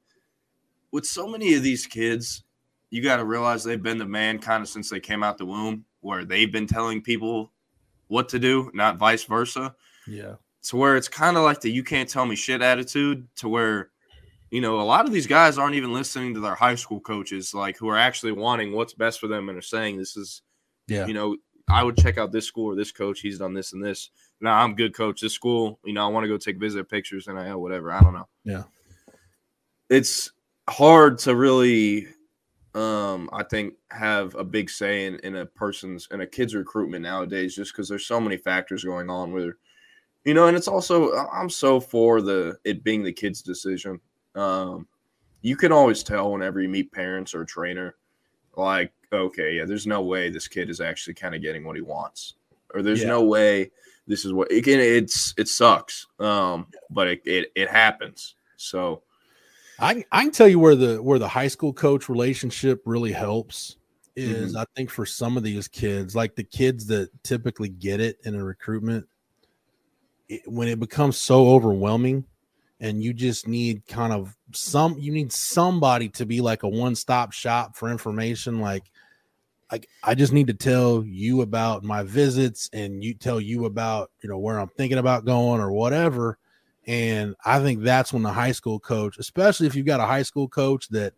with so many of these kids, you got to realize they've been the man kind of since they came out the womb, where they've been telling people what to do, not vice versa. Yeah to where it's kind of like the you can't tell me shit attitude to where you know a lot of these guys aren't even listening to their high school coaches like who are actually wanting what's best for them and are saying this is yeah. you know i would check out this school or this coach. He's done this and this. Now i'm good coach. This school you know i want to go take visit pictures and i whatever. I don't know. Yeah. It's hard to really um i think have a big say in, in a person's in a kid's recruitment nowadays just because there's so many factors going on where you know, and it's also I'm so for the it being the kid's decision. Um, you can always tell whenever you meet parents or a trainer, like, okay, yeah, there's no way this kid is actually kind of getting what he wants, or there's yeah. no way this is what it can. It's it sucks, um, but it, it it happens. So, I I can tell you where the where the high school coach relationship really helps is mm-hmm. I think for some of these kids, like the kids that typically get it in a recruitment, when it becomes so overwhelming and you just need kind of some you need somebody to be like a one-stop shop for information like like I just need to tell you about my visits and you tell you about you know where I'm thinking about going or whatever. And I think that's when the high school coach especially if you've got a high school coach that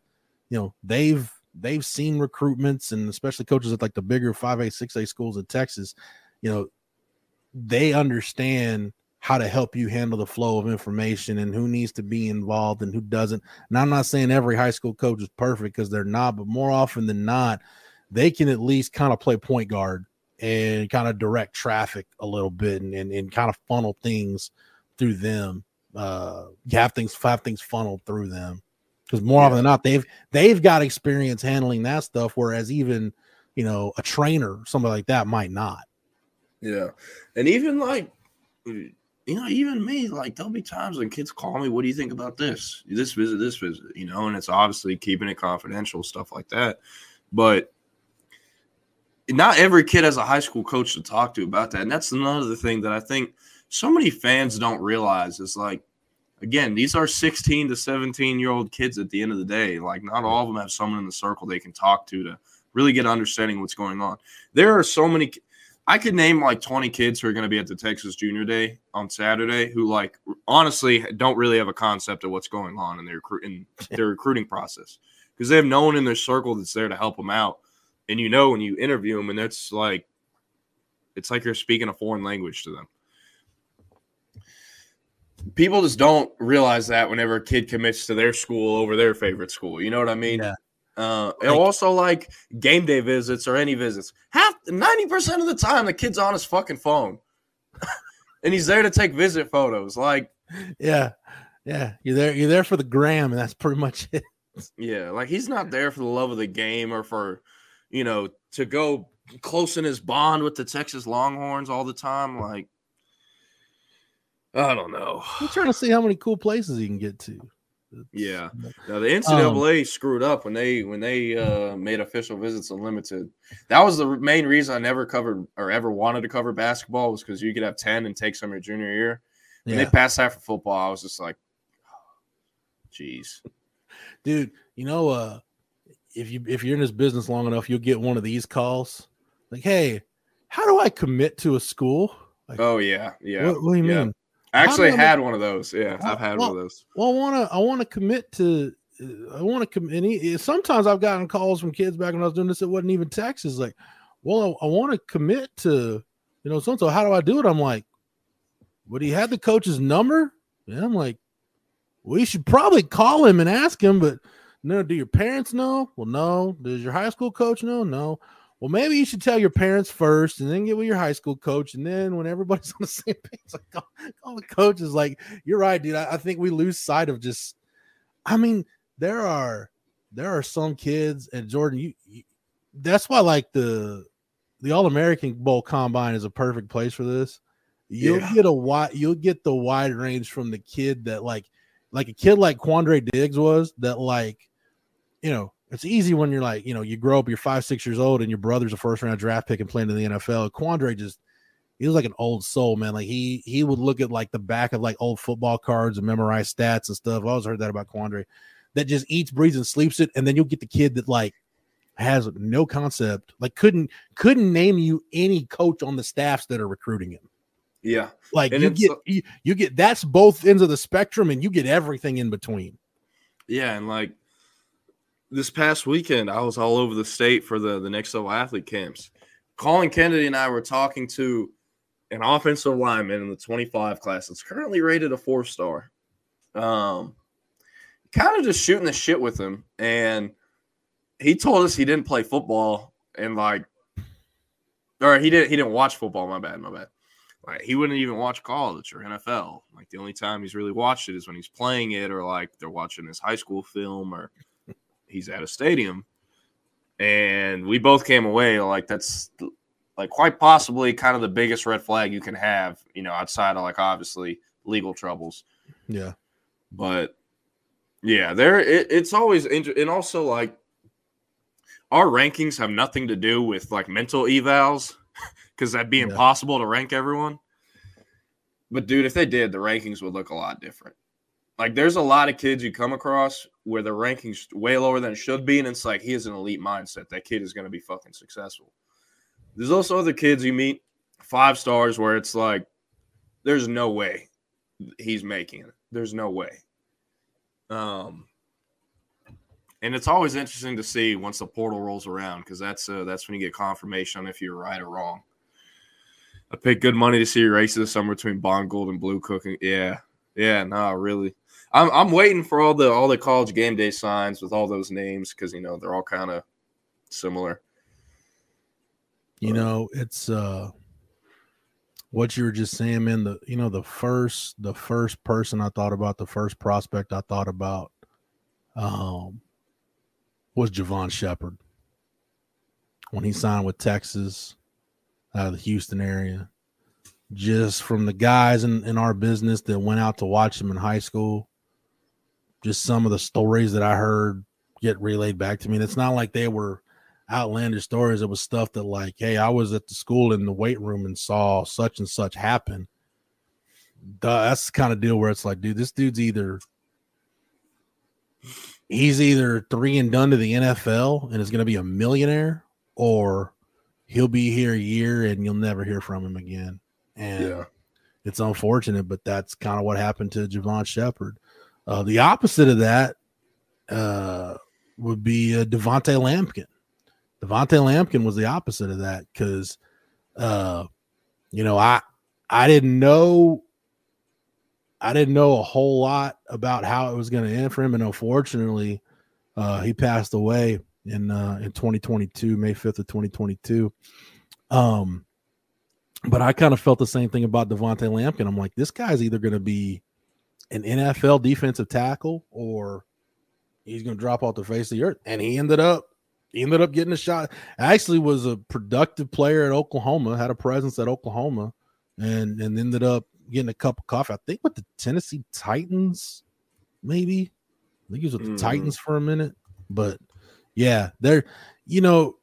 you know they've they've seen recruitments and especially coaches at like the bigger 5A 6A schools in Texas you know they understand how to help you handle the flow of information and who needs to be involved and who doesn't. And I'm not saying every high school coach is perfect because they're not, but more often than not, they can at least kind of play point guard and kind of direct traffic a little bit and, and, and kind of funnel things through them. Uh, have things have things funneled through them because more yeah. often than not, they've they've got experience handling that stuff, whereas even you know a trainer, somebody like that, might not. Yeah, and even like you know, even me, like there'll be times when kids call me, "What do you think about this? This visit, this visit?" You know, and it's obviously keeping it confidential, stuff like that. But not every kid has a high school coach to talk to about that, and that's another thing that I think so many fans don't realize is like, again, these are 16 to 17 year old kids at the end of the day. Like, not all of them have someone in the circle they can talk to to really get understanding what's going on. There are so many I could name like 20 kids who are going to be at the Texas Junior Day on Saturday who, like, honestly don't really have a concept of what's going on in their, in their recruiting process because they have no one in their circle that's there to help them out. And you know, when you interview them, and that's like, It's like you're speaking a foreign language to them. People just don't realize that whenever a kid commits to their school over their favorite school. You know what I mean? Yeah. Uh, and also like game day visits or any visits. Half ninety percent of the time, the kid's on his fucking phone, and he's there to take visit photos. Like, yeah, yeah, you're there. You're there for the gram, and that's pretty much it. Yeah, like he's not there for the love of the game or for, you know, to go close in his bond with the Texas Longhorns all the time. Like, I don't know. I'm trying to see how many cool places he can get to. Yeah. Now the NCAA um, screwed up when they when they uh, made official visits unlimited. That was the main reason I never covered or ever wanted to cover basketball was because you could have ten and take some your junior year. When yeah. they passed that for football, I was just like, jeez, dude. You know, uh, if you if you're in this business long enough, you'll get one of these calls like, "Hey, how do I commit to a school?" Like, oh yeah, yeah. What, what do you yeah. mean? I actually had one of those. Yeah, I've had well, one of those. Well, I want to. I want to commit to. I want to commit. Sometimes I've gotten calls from kids back when I was doing this. It wasn't even Texas. Like, well, I, I want to commit to, you know, so so. How do I do it? I'm like, would he have the coach's number? Yeah, I'm like, we should probably call him and ask him. But no, do your parents know? Well, no. Does your high school coach know? No well, maybe you should tell your parents first and then get with your high school coach. And then when everybody's on the same page, like call, call the coach is like, you're right, dude. I, I, think we lose sight of just, I mean, there are, there are some kids and Jordan, you, you that's why like the, the all American bowl combine is a perfect place for this. You'll yeah. get a wide, you'll get the wide range from the kid that like, like a kid like Quandre Diggs was that like, you know, it's easy when you're like, you know, you grow up, you're five, six years old, and your brother's a first round draft pick and playing in the NFL. Quandre just he was like an old soul, man. Like he he would look at like the back of like old football cards and memorize stats and stuff. I always heard that about Quandre. That just eats, breathes, and sleeps it. And then you'll get the kid that like has no concept, like couldn't couldn't name you any coach on the staffs that are recruiting him. Yeah. Like and you get you, you get that's both ends of the spectrum and you get everything in between. Yeah, and like this past weekend, I was all over the state for the the next level athlete camps. Colin Kennedy and I were talking to an offensive lineman in the 25 class that's currently rated a four star. Um, kind of just shooting the shit with him, and he told us he didn't play football and like, or he didn't he didn't watch football. My bad, my bad. Like he wouldn't even watch college or NFL. Like the only time he's really watched it is when he's playing it, or like they're watching his high school film, or he's at a stadium, and we both came away like that's like quite possibly kind of the biggest red flag you can have, you know, outside of like obviously legal troubles. Yeah, but yeah, there it, it's always interesting, and also like our rankings have nothing to do with like mental evals because that'd be yeah. impossible to rank everyone. But dude, if they did, the rankings would look a lot different. Like there's a lot of kids you come across where the rankings way lower than it should be, and it's like he has an elite mindset. That kid is going to be fucking successful. There's also other kids you meet five stars where it's like there's no way he's making it. There's no way. Um, and it's always interesting to see once the portal rolls around because that's uh, that's when you get confirmation on if you're right or wrong. I paid good money to see races race this summer between Bond Bolden Blue Cooking. Yeah, yeah, no, really. I'm I'm waiting for all the all the college game day signs with all those names because you know they're all kind of similar. You know, it's uh what you were just saying, man. The you know the first the first person I thought about, the first prospect I thought about, um, was Javon Shepard when he signed with Texas out of the Houston area just from the guys in, in our business that went out to watch him in high school. Just some of the stories that I heard get relayed back to me. And it's not like they were outlandish stories. It was stuff that, like, hey, I was at the school in the weight room and saw such and such happen. That's the kind of deal where it's like, dude, this dude's either he's either three and done to the NFL and is going to be a millionaire, or he'll be here a year and you'll never hear from him again. And yeah. it's unfortunate, but that's kind of what happened to Javon Shepard. Uh, the opposite of that uh, would be uh, Du'Vonta Lampkin. Du'Vonta Lampkin was the opposite of that because uh, you know, I I didn't know I didn't know a whole lot about how it was going to end for him, and unfortunately, uh, he passed away in uh, in 2022, May 5th of 2022. Um, but I kind of felt the same thing about Du'Vonta Lampkin. I'm like, this guy's either going to be an NFL defensive tackle or he's going to drop off the face of the earth. And he ended up he ended up getting a shot. Actually, was a productive player at Oklahoma, had a presence at Oklahoma, and and ended up getting a cup of coffee. I think with the Tennessee Titans, maybe. I think he was with the mm. Titans for a minute, but yeah, they're you know,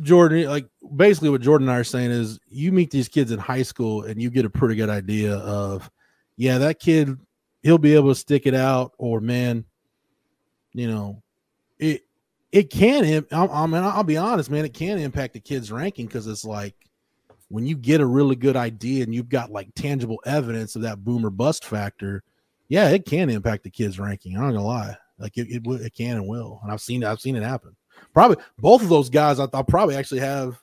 Jordan, like basically what Jordan and I are saying is you meet these kids in high school and you get a pretty good idea of, yeah, that kid, he'll be able to stick it out, or man, you know, it it can. I, I mean, I'll be honest, man, it can impact the kid's ranking because it's like when you get a really good idea and you've got like tangible evidence of that boomer bust factor, yeah, it can impact the kid's ranking. I'm not gonna lie, like it, it, it can and will, and I've seen I've seen it happen. Probably both of those guys, I, I probably actually have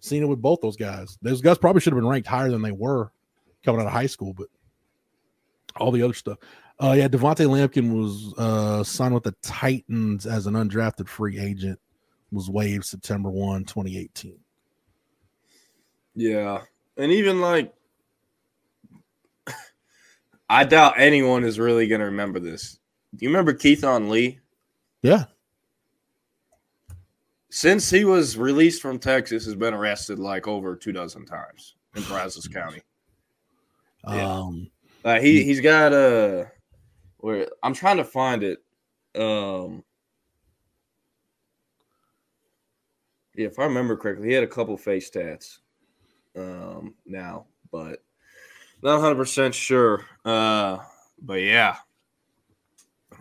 seen it with both those guys. Those guys probably should have been ranked higher than they were coming out of high school, but all the other stuff. Uh, yeah, Du'Vonta Lampkin was uh, signed with the Titans as an undrafted free agent, was waived September 1, 2018. Yeah. And even like, I doubt anyone is really going to remember this. Do you remember Keithon Lee? Yeah. Since he was released from Texas, has been arrested like over two dozen times in Brazos County. Yeah. Um, uh, he he's got a where I'm trying to find it. Um, yeah, if I remember correctly, he had a couple face tats. Um, now, but not 100 percent sure. Uh, but yeah,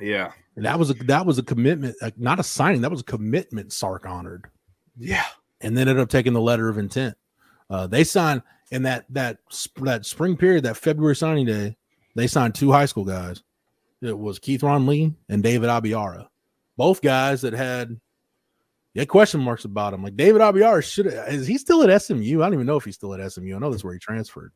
yeah, and that was a that was a commitment, not a signing. That was a commitment. Sark honored. Yeah, and then ended up taking the letter of intent. Uh, they signed in that that that spring period, that February signing day. They signed two high school guys it was Keithron Lee and David Abiara, both guys that had yeah question marks about him. Like David Abiara should is he still at SMU? I don't even know if he's still at SMU. I know that's where he transferred.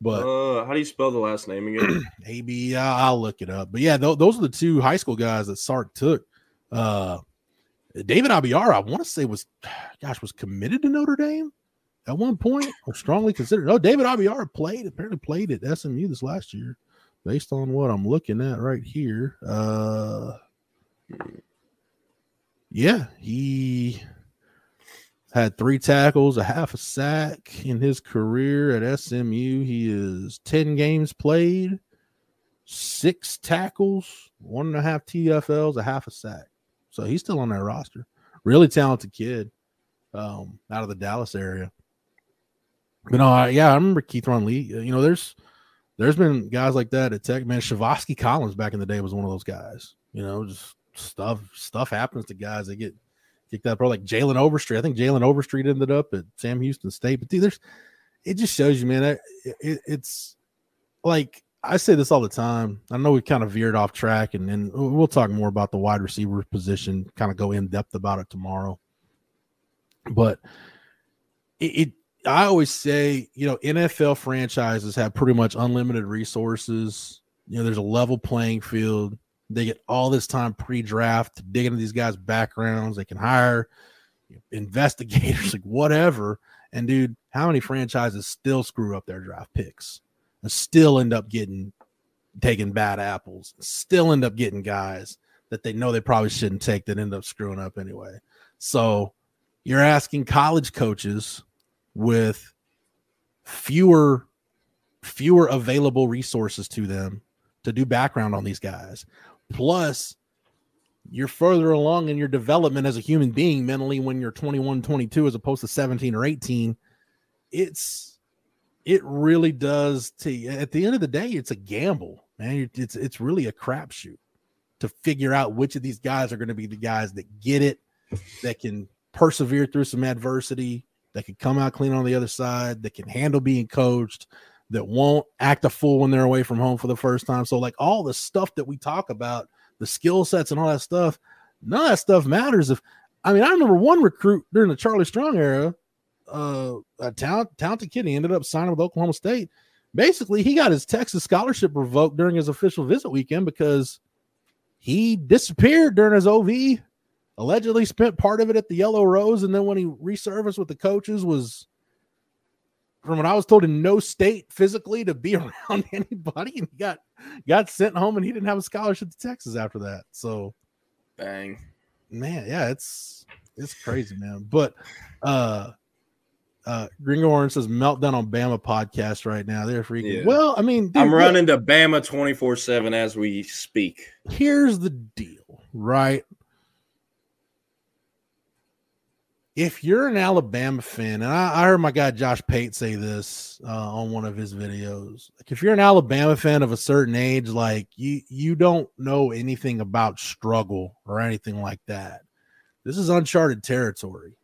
But uh, how do you spell the last name again? maybe I'll look it up. But yeah, th- those are the two high school guys that Sark took. Uh, David Abiara, I want to say was, gosh, was committed to Notre Dame at one point or strongly considered. Oh, David Abiara played apparently played at SMU this last year based on what I'm looking at right here, uh, yeah, he had three tackles, a half a sack in his career at SMU. He is 10 games played, six tackles, one and a half TFLs, a half a sack. So he's still on that roster. Really talented kid um, out of the Dallas area. But no, uh, yeah, I remember Keithron Lee. You know, there's there's been guys like that at Tech. Man, Shavasky Collins back in the day was one of those guys. You know, just stuff stuff happens to guys that get kicked out. Probably like Jalen Overstreet. I think Jalen Overstreet ended up at Sam Houston State. But dude, there's it just shows you, man. It, it, it's like I say this all the time. I know we kind of veered off track, and then we'll talk more about the wide receiver position. Kind of go in depth about it tomorrow. But it, it I always say, you know, NFL franchises have pretty much unlimited resources. You know, there's a level playing field. They get all this time pre-draft to dig into these guys' backgrounds. They can hire investigators, like whatever. And dude, how many franchises still screw up their draft picks and still end up getting taking bad apples, still end up getting guys that they know they probably shouldn't take that end up screwing up anyway. So you're asking college coaches with fewer fewer available resources to them to do background on these guys. Plus, you're further along in your development as a human being mentally when you're 21, 22 as opposed to 17 or 18. It's it really does to at the end of the day, it's a gamble, man. It's it's really a crapshoot to figure out which of these guys are going to be the guys that get it, that can persevere through some adversity, that can come out clean on the other side, that can handle being coached, that won't act a fool when they're away from home for the first time. So, like all the stuff that we talk about, the skill sets and all that stuff, none of that stuff matters. If I mean, I remember one recruit during the Charlie Strong era uh, a talent, talented kid. He ended up signing with Oklahoma State. Basically, he got his Texas scholarship revoked during his official visit weekend because he disappeared during his OV. Allegedly spent part of it at the Yellow Rose, and then when he resurfaced with the coaches, was from what I was told in no state physically to be around anybody, and he got got sent home, and he didn't have a scholarship to Texas after that. So, bang, man, yeah, it's it's crazy, man. But uh uh Gringo Orange says meltdown on Bama podcast right now. They're freaking yeah. well. I mean, dude, I'm running look, to Bama 24 7 as we speak. Here's the deal, right? If you're an Alabama fan, and I, I heard my guy Josh Pate say this uh, on one of his videos, like if you're an Alabama fan of a certain age, like you you don't know anything about struggle or anything like that. This is uncharted territory.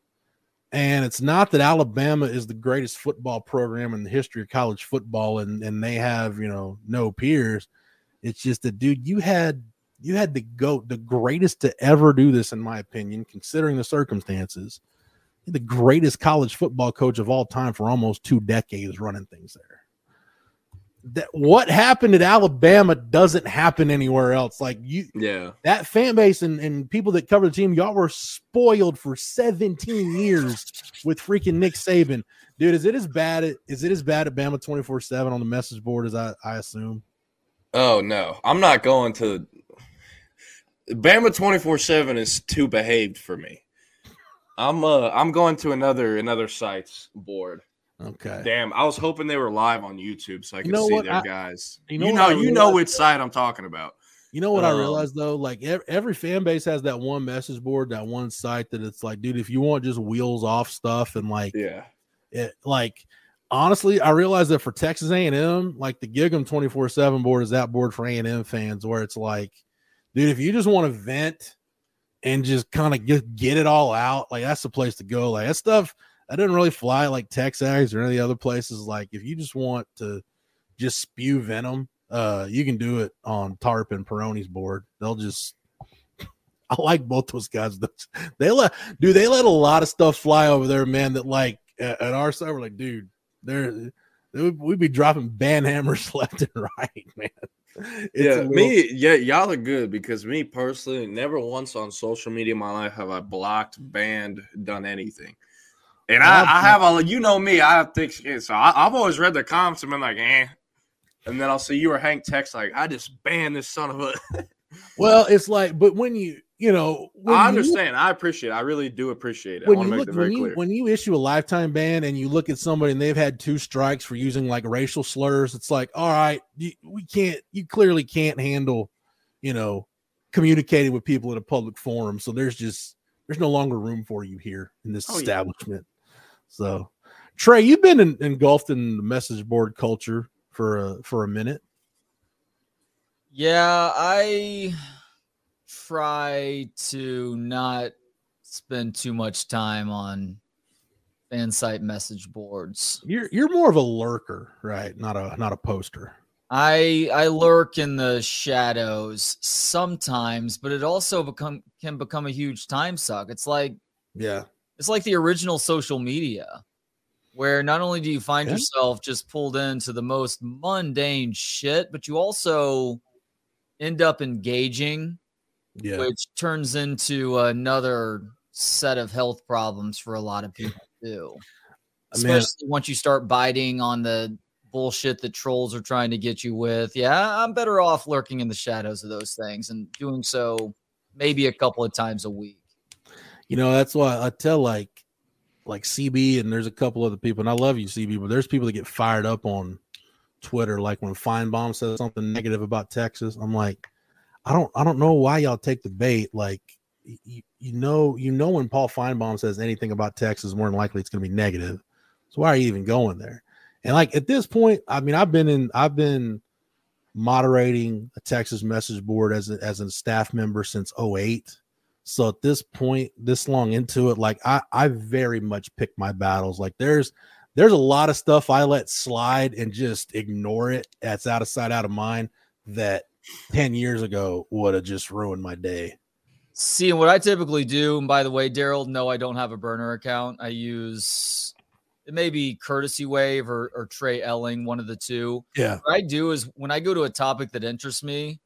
And it's not that Alabama is the greatest football program in the history of college football and, and they have, you know, no peers. It's just that, dude, you had you had the go the greatest to ever do this, in my opinion, considering the circumstances the greatest college football coach of all time for almost two decades running things there. That what happened at Alabama doesn't happen anywhere else. Like you, yeah, that fan base and, and people that cover the team, y'all were spoiled for 17 years with freaking Nick Saban. Dude, is it as bad at, is it as bad at Bama 24 7 on the message board as I, I assume? Oh no, I'm not going to Bama 24 7 is too behaved for me. I'm uh I'm going to another another site's board. Okay. Damn, I was hoping they were live on YouTube so I could you know see what? their I, guys. You know, you know, you know which site I'm talking about. You know what um, I realized though? Like every, every, fan base has that one message board, that one site that it's like, dude, if you want just wheels off stuff and like, yeah, it like honestly, I realized that for Texas A&M, like the Gig'em 24 seven board is that board for A&M fans where it's like, dude, if you just want to vent and just kind of get get it all out. Like that's the place to go. Like that stuff that doesn't really fly like Texas or any other places. Like if you just want to just spew venom, uh, you can do it on Tarp and Peroni's board. They'll just I like both those guys. They let do they let a lot of stuff fly over there, man. That like at, at our side, we're like, dude, they're we'd be dropping band hammers left and right, man yeah, little... me, yeah, y'all are good because me personally, never once on social media in my life have I blocked, banned, done anything. And I, I have a, you know me, I have thick skin, so I, have always read the comments and been like, eh. And then I'll see you or Hank text like, I just banned this son of a. well, it's like, but when you you know, I understand. You, I appreciate. It. I really do appreciate it. When you look, when you, when you issue a lifetime ban and you look at somebody and they've had two strikes for using like racial slurs, it's like, all right, you, we can't. You clearly can't handle, you know, communicating with people in a public forum. So there's just there's no longer room for you here in this oh, establishment. Yeah. So, Trey, you've been in, engulfed in the message board culture for a for a minute. Yeah, I try to not spend too much time on fan site message boards. You're you're more of a lurker, right? Not a not a poster. I I lurk in the shadows sometimes, but it also become can become a huge time suck. It's like yeah, it's like the original social media, where not only do you find yeah. yourself just pulled into the most mundane shit, but you also end up engaging yeah. which turns into another set of health problems for a lot of people too. Especially once you start biting on the bullshit that trolls are trying to get you with. Yeah, I'm better off lurking in the shadows of those things and doing so maybe a couple of times a week. You know, that's why I tell like like CB and there's a couple other people, and I love you, CB, but there's people that get fired up on Twitter, like when Finebaum says something negative about Texas. I'm like, I don't I don't know why y'all take the bait. Like you, you know you know when Paul Finebaum says anything about Texas, more than likely it's going to be negative. So why are you even going there? And like at this point, I mean, I've been in I've been moderating a Texas message board as a, as a staff member since 08. So at this point, this long into it, like I I very much pick my battles. Like there's there's a lot of stuff I let slide and just ignore it. That's out of sight, out of mind. That 10 years ago would have just ruined my day. See, what I typically do, and by the way, Daryl, no, I don't have a burner account. I use it may be courtesy wave or, or Trey Elling, one of the two. Yeah. What I do is when I go to a topic that interests me,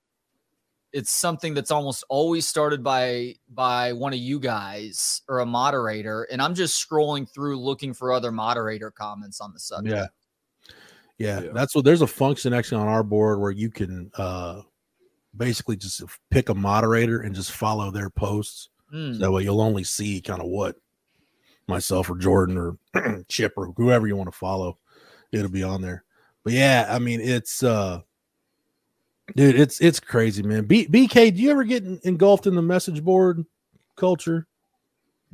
it's something that's almost always started by by one of you guys or a moderator and i'm just scrolling through looking for other moderator comments on the subject yeah yeah, yeah. that's what there's a function actually on our board where you can uh basically just pick a moderator and just follow their posts mm. so that way you'll only see kind of what myself or jordan or chip or whoever you want to follow it'll be on there but yeah i mean it's uh Dude, it's it's crazy, man. B- BK, do you ever get engulfed in the message board culture?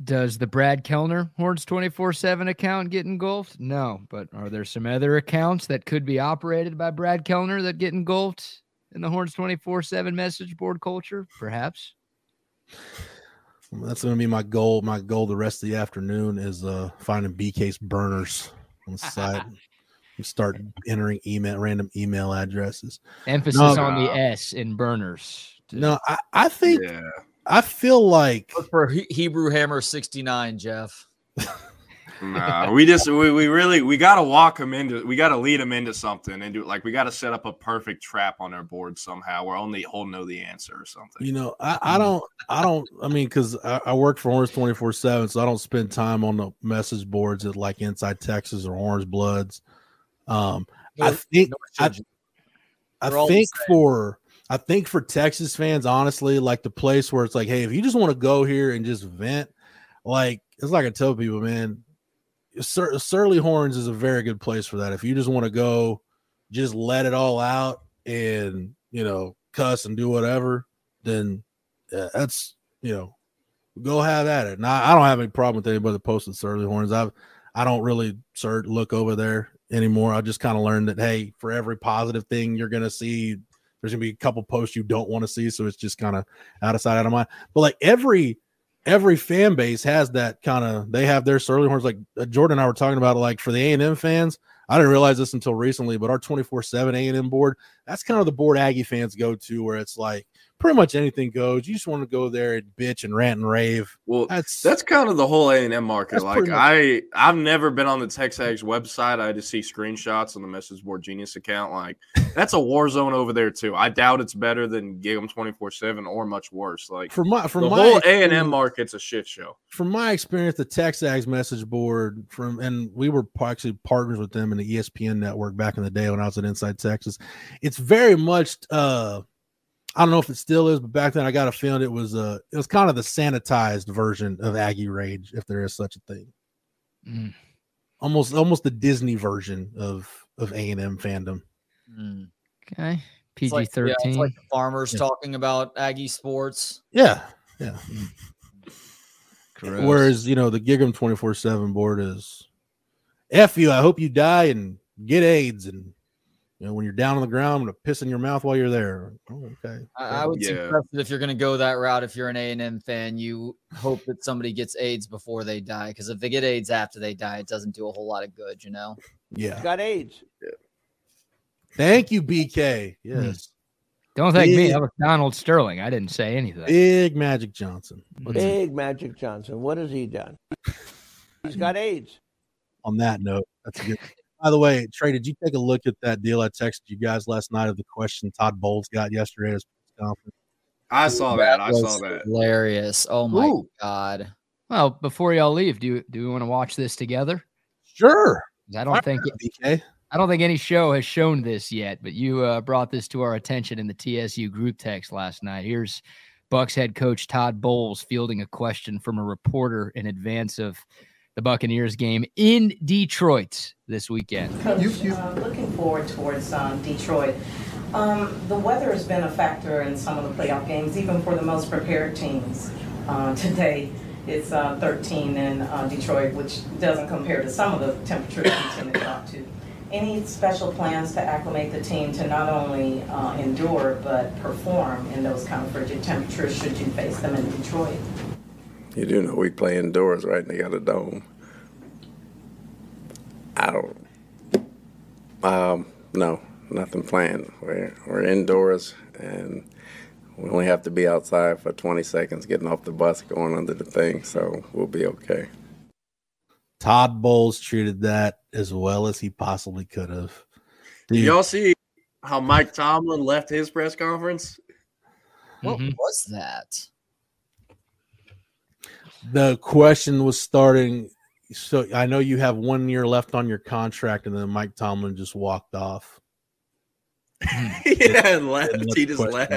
Does the Brad Kellner Horns 24 7 account get engulfed? No, but are there some other accounts that could be operated by Brad Kellner that get engulfed in the Horns 24 7 message board culture? Perhaps. That's going to be my goal. My goal the rest of the afternoon is uh, finding BK's burners on the site. start entering email random email addresses. Emphasis no, on the S in burners. No, I, I think yeah. I feel like Look for Hebrew Hammer 69, Jeff. nah, we just we, we really we gotta walk them into we gotta lead them into something and do like we gotta set up a perfect trap on their board somehow where only he'll know the answer or something. You know, I, I don't I don't I mean because I, I, work for Orange 24 7, so I don't spend time on the message boards at like Inside Texas or Orange Bloods. Um, no, I think no, I, I think for I think for Texas fans, honestly, like the place where it's like, hey, if you just want to go here and just vent, like it's like I tell people, man, Sur- Surly Horns is a very good place for that. If you just want to go, just let it all out and you know cuss and do whatever, then yeah, that's you know go have at it. Now I don't have any problem with anybody posting Surly Horns. I've I don't really sort look over there anymore. I just kind of learned that hey, for every positive thing you're gonna see, there's gonna be a couple posts you don't want to see. So it's just kind of out of sight, out of mind. But like every every fan base has that kind of they have their surly horns. Like uh, Jordan and I were talking about, like for the A and M fans, I didn't realize this until recently, but our 24 7 A and M board, that's kind of the board Aggie fans go to, where it's like pretty much anything goes. You just want to go there and bitch and rant and rave. Well, that's that's kind of the whole A and M market. Like I, I've never been on the TexAgs website. I just see screenshots on the message board genius account. Like that's a war zone over there too. I doubt it's better than Gig'em twenty four seven or much worse. Like for my for the my whole A and M market's a shit show. From my experience, the TexAgs message board from and we were actually partners with them in the ESPN network back in the day when I was at Inside Texas. It's very much uh I don't know if it still is, but back then I got a feeling it was uh it was kind of the sanitized version of Aggie Rage, if there is such a thing. Mm. Almost almost the Disney version of of A and M fandom. Mm. Okay. PG thirteen. Yeah, like farmers yeah. talking about Aggie sports. Yeah. Yeah. Whereas, you know, the Gig'em 24 7 board is F you, I hope you die and get AIDS and you know, when you're down on the ground, I'm gonna piss in your mouth while you're there. Oh, okay. I, I would yeah. suggest that if you're gonna go that route, if you're an A and M fan, you hope that somebody gets AIDS before they die. Because if they get AIDS after they die, it doesn't do a whole lot of good, you know. Yeah. got AIDS. Yeah. Thank you, BK. Hmm. Yes. Don't thank big, me. That was Donald Sterling. I didn't say anything. Big Magic Johnson. What's big he? Magic Johnson. What has he done? He's got AIDS. On that note, that's a good. By the way, Trey, did you take a look at that deal I texted you guys last night of the question Todd Bowles got yesterday at his conference? I saw that. that I saw that. Hilarious. Oh my Ooh. god. Well, before y'all leave, do you do we want to watch this together? Sure. I don't think it, I don't think any show has shown this yet, but you uh, brought this to our attention in the TSU group text last night. Here's Bucks head coach Todd Bowles fielding a question from a reporter in advance of the Buccaneers game in Detroit this weekend. Coach, uh, looking forward towards um, Detroit. Um, the weather has been a factor in some of the playoff games, even for the most prepared teams. Uh, today, it's uh, 13 in uh, Detroit, which doesn't compare to some of the temperatures we tend to talk to. Any special plans to acclimate the team to not only uh, endure but perform in those kind of frigid temperatures should you face them in Detroit? You do know we play indoors, right? And they got a dome. I don't. Um, no, nothing planned. We're we're indoors, and we only have to be outside for 20 seconds, getting off the bus, going under the thing. So we'll be okay. Todd Bowles treated that as well as he possibly could have. Did y'all see how Mike Tomlin left his press conference? What mm-hmm. was that? The question was starting. So I know you have one year left on your contract, and then Mike Tomlin just walked off. yeah, and left. And he just left.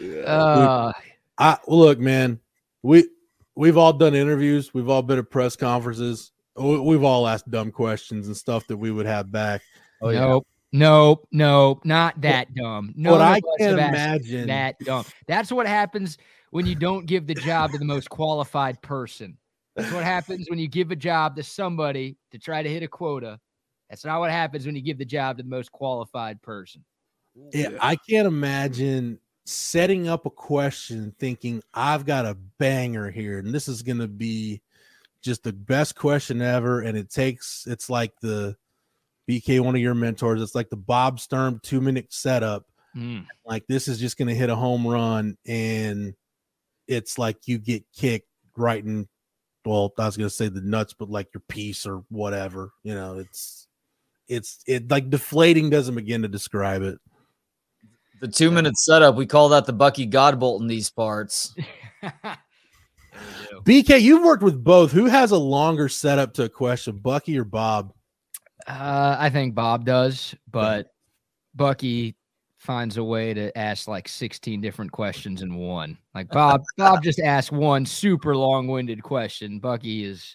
yeah. Uh, I look, man. We we've all done interviews. We've all been at press conferences. We've all asked dumb questions and stuff that we would have back. Oh, nope. Nope, nope, not that dumb. No, but I can't imagine that dumb. That's what happens when you don't give the job to the most qualified person. That's what happens when you give a job to somebody to try to hit a quota. That's not what happens when you give the job to the most qualified person. Yeah, I can't imagine setting up a question thinking I've got a banger here and this is going to be just the best question ever and it takes it's like the BK one of your mentors it's like the Bob Sturm 2 minute setup mm. like this is just going to hit a home run and it's like you get kicked right in well I was going to say the nuts but like your piece or whatever you know it's it's it like deflating doesn't begin to describe it the two minute setup, we call that the Bucky Godbolt in these parts. BK, you've worked with both. Who has a longer setup to a question, Bucky or Bob? Uh, I think Bob does, but Bucky finds a way to ask like 16 different questions in one. Like Bob, Bob just asked one super long-winded question. Bucky is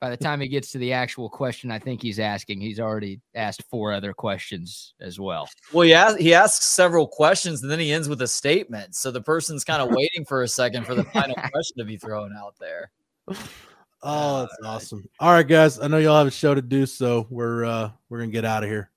by the time he gets to the actual question I think he's asking, he's already asked four other questions as well. Well, yeah, he, he asks several questions and then he ends with a statement. So the person's kind of waiting for a second for the final question to be thrown out there. Oh, that's uh, awesome. All right, guys. I know y'all have a show to do, so we're uh we're gonna get out of here.